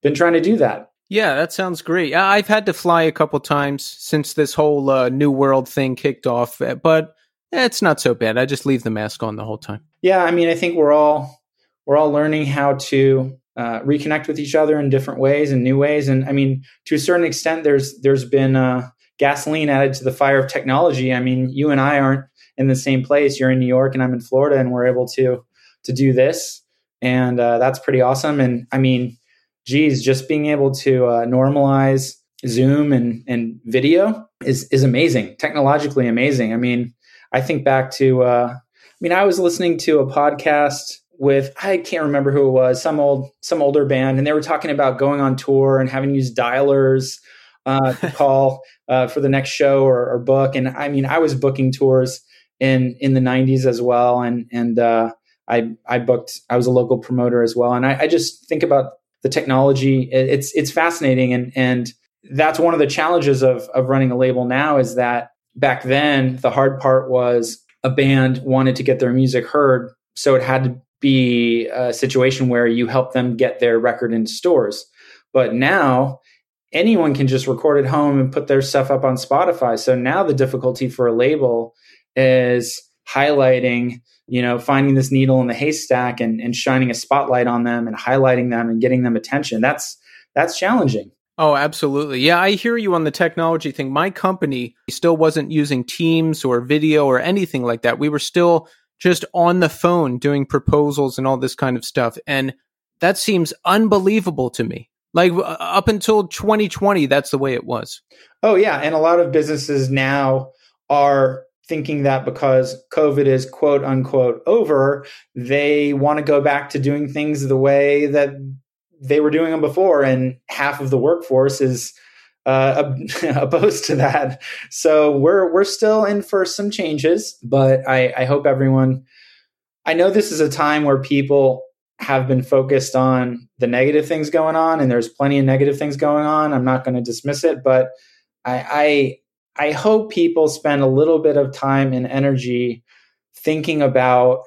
been trying to do that. Yeah, that sounds great. I've had to fly a couple times since this whole uh, New World thing kicked off, uh, but it's not so bad. I just leave the mask on the whole time. Yeah, I mean, I think we're all we're all learning how to uh, reconnect with each other in different ways and new ways, and I mean, to a certain extent, there's there's been uh, gasoline added to the fire of technology. I mean, you and I aren't in the same place. You're in New York, and I'm in Florida, and we're able to to do this, and uh, that's pretty awesome. And I mean, geez, just being able to uh, normalize Zoom and and video is is amazing, technologically amazing. I mean, I think back to, uh, I mean, I was listening to a podcast with I can't remember who it was, some old some older band, and they were talking about going on tour and having to use dialers uh, to call uh, for the next show or, or book. And I mean, I was booking tours in in the '90s as well, and and uh, I I booked. I was a local promoter as well, and I, I just think about the technology. It, it's it's fascinating, and and that's one of the challenges of of running a label now is that back then the hard part was a band wanted to get their music heard, so it had to be a situation where you help them get their record into stores. But now anyone can just record at home and put their stuff up on Spotify. So now the difficulty for a label is highlighting, you know, finding this needle in the haystack and, and shining a spotlight on them and highlighting them and getting them attention. That's that's challenging. Oh, absolutely. Yeah, I hear you on the technology thing. My company still wasn't using Teams or video or anything like that. We were still just on the phone doing proposals and all this kind of stuff. And that seems unbelievable to me. Like uh, up until 2020, that's the way it was. Oh yeah, and a lot of businesses now are thinking that because COVID is quote unquote over, they want to go back to doing things the way that they were doing them before, and half of the workforce is uh, opposed to that. So we're we're still in for some changes, but I, I hope everyone. I know this is a time where people have been focused on the negative things going on, and there's plenty of negative things going on. I'm not going to dismiss it, but I, I I hope people spend a little bit of time and energy thinking about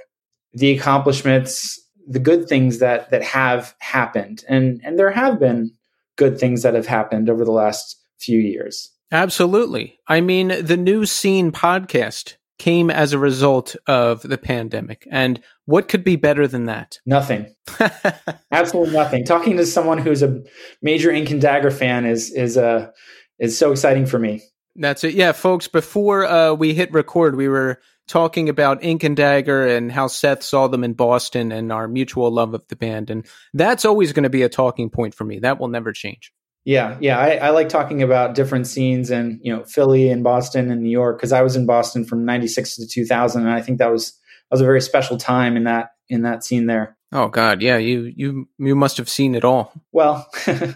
the accomplishments, the good things that that have happened, and and there have been good things that have happened over the last few years. Absolutely. I mean, the new scene podcast came as a result of the pandemic. And what could be better than that? Nothing. Absolutely nothing. Talking to someone who's a major Ink and Dagger fan is is uh is so exciting for me. That's it. Yeah, folks, before uh, we hit record, we were talking about Ink and Dagger and how Seth saw them in Boston and our mutual love of the band. And that's always going to be a talking point for me. That will never change. Yeah, yeah. I, I like talking about different scenes and you know Philly and Boston and New York because I was in Boston from '96 to 2000, and I think that was that was a very special time in that in that scene there. Oh God, yeah, you you you must have seen it all. Well,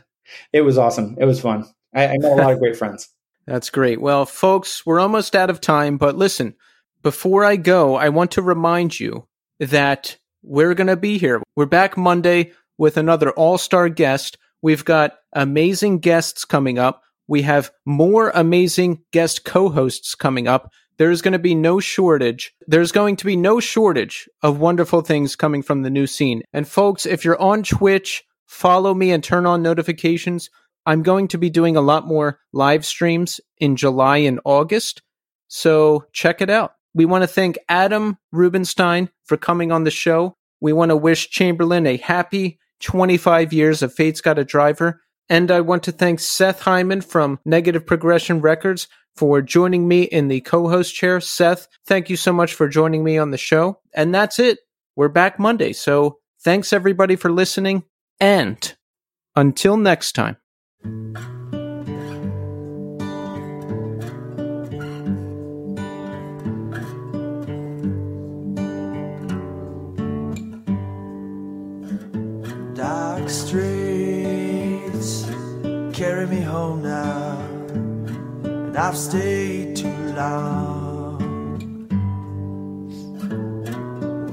it was awesome. It was fun. I, I met a lot of great friends. That's great. Well, folks, we're almost out of time, but listen, before I go, I want to remind you that we're going to be here. We're back Monday with another all star guest. We've got amazing guests coming up. We have more amazing guest co hosts coming up. There's going to be no shortage. There's going to be no shortage of wonderful things coming from the new scene. And folks, if you're on Twitch, follow me and turn on notifications. I'm going to be doing a lot more live streams in July and August. So check it out. We want to thank Adam Rubenstein for coming on the show. We want to wish Chamberlain a happy 25 years of Fate's Got a Driver. And I want to thank Seth Hyman from Negative Progression Records for joining me in the co host chair. Seth, thank you so much for joining me on the show. And that's it. We're back Monday. So thanks everybody for listening. And until next time. Dark streets carry me home now, and I've stayed too long.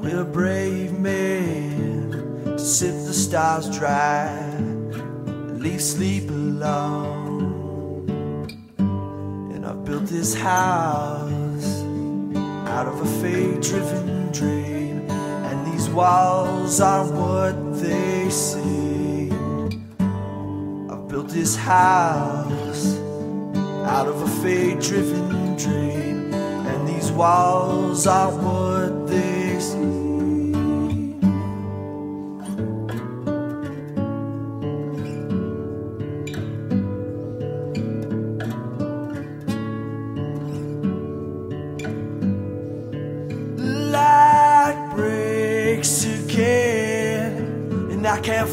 We're brave men to sip the stars dry and leave sleep alone. And I've built this house out of a fate driven dream, walls are what they say. I've built this house out of a fate driven dream, and these walls are what they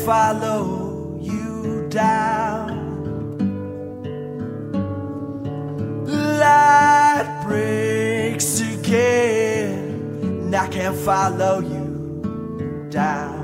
follow you down. Light breaks again, and I can't follow you down.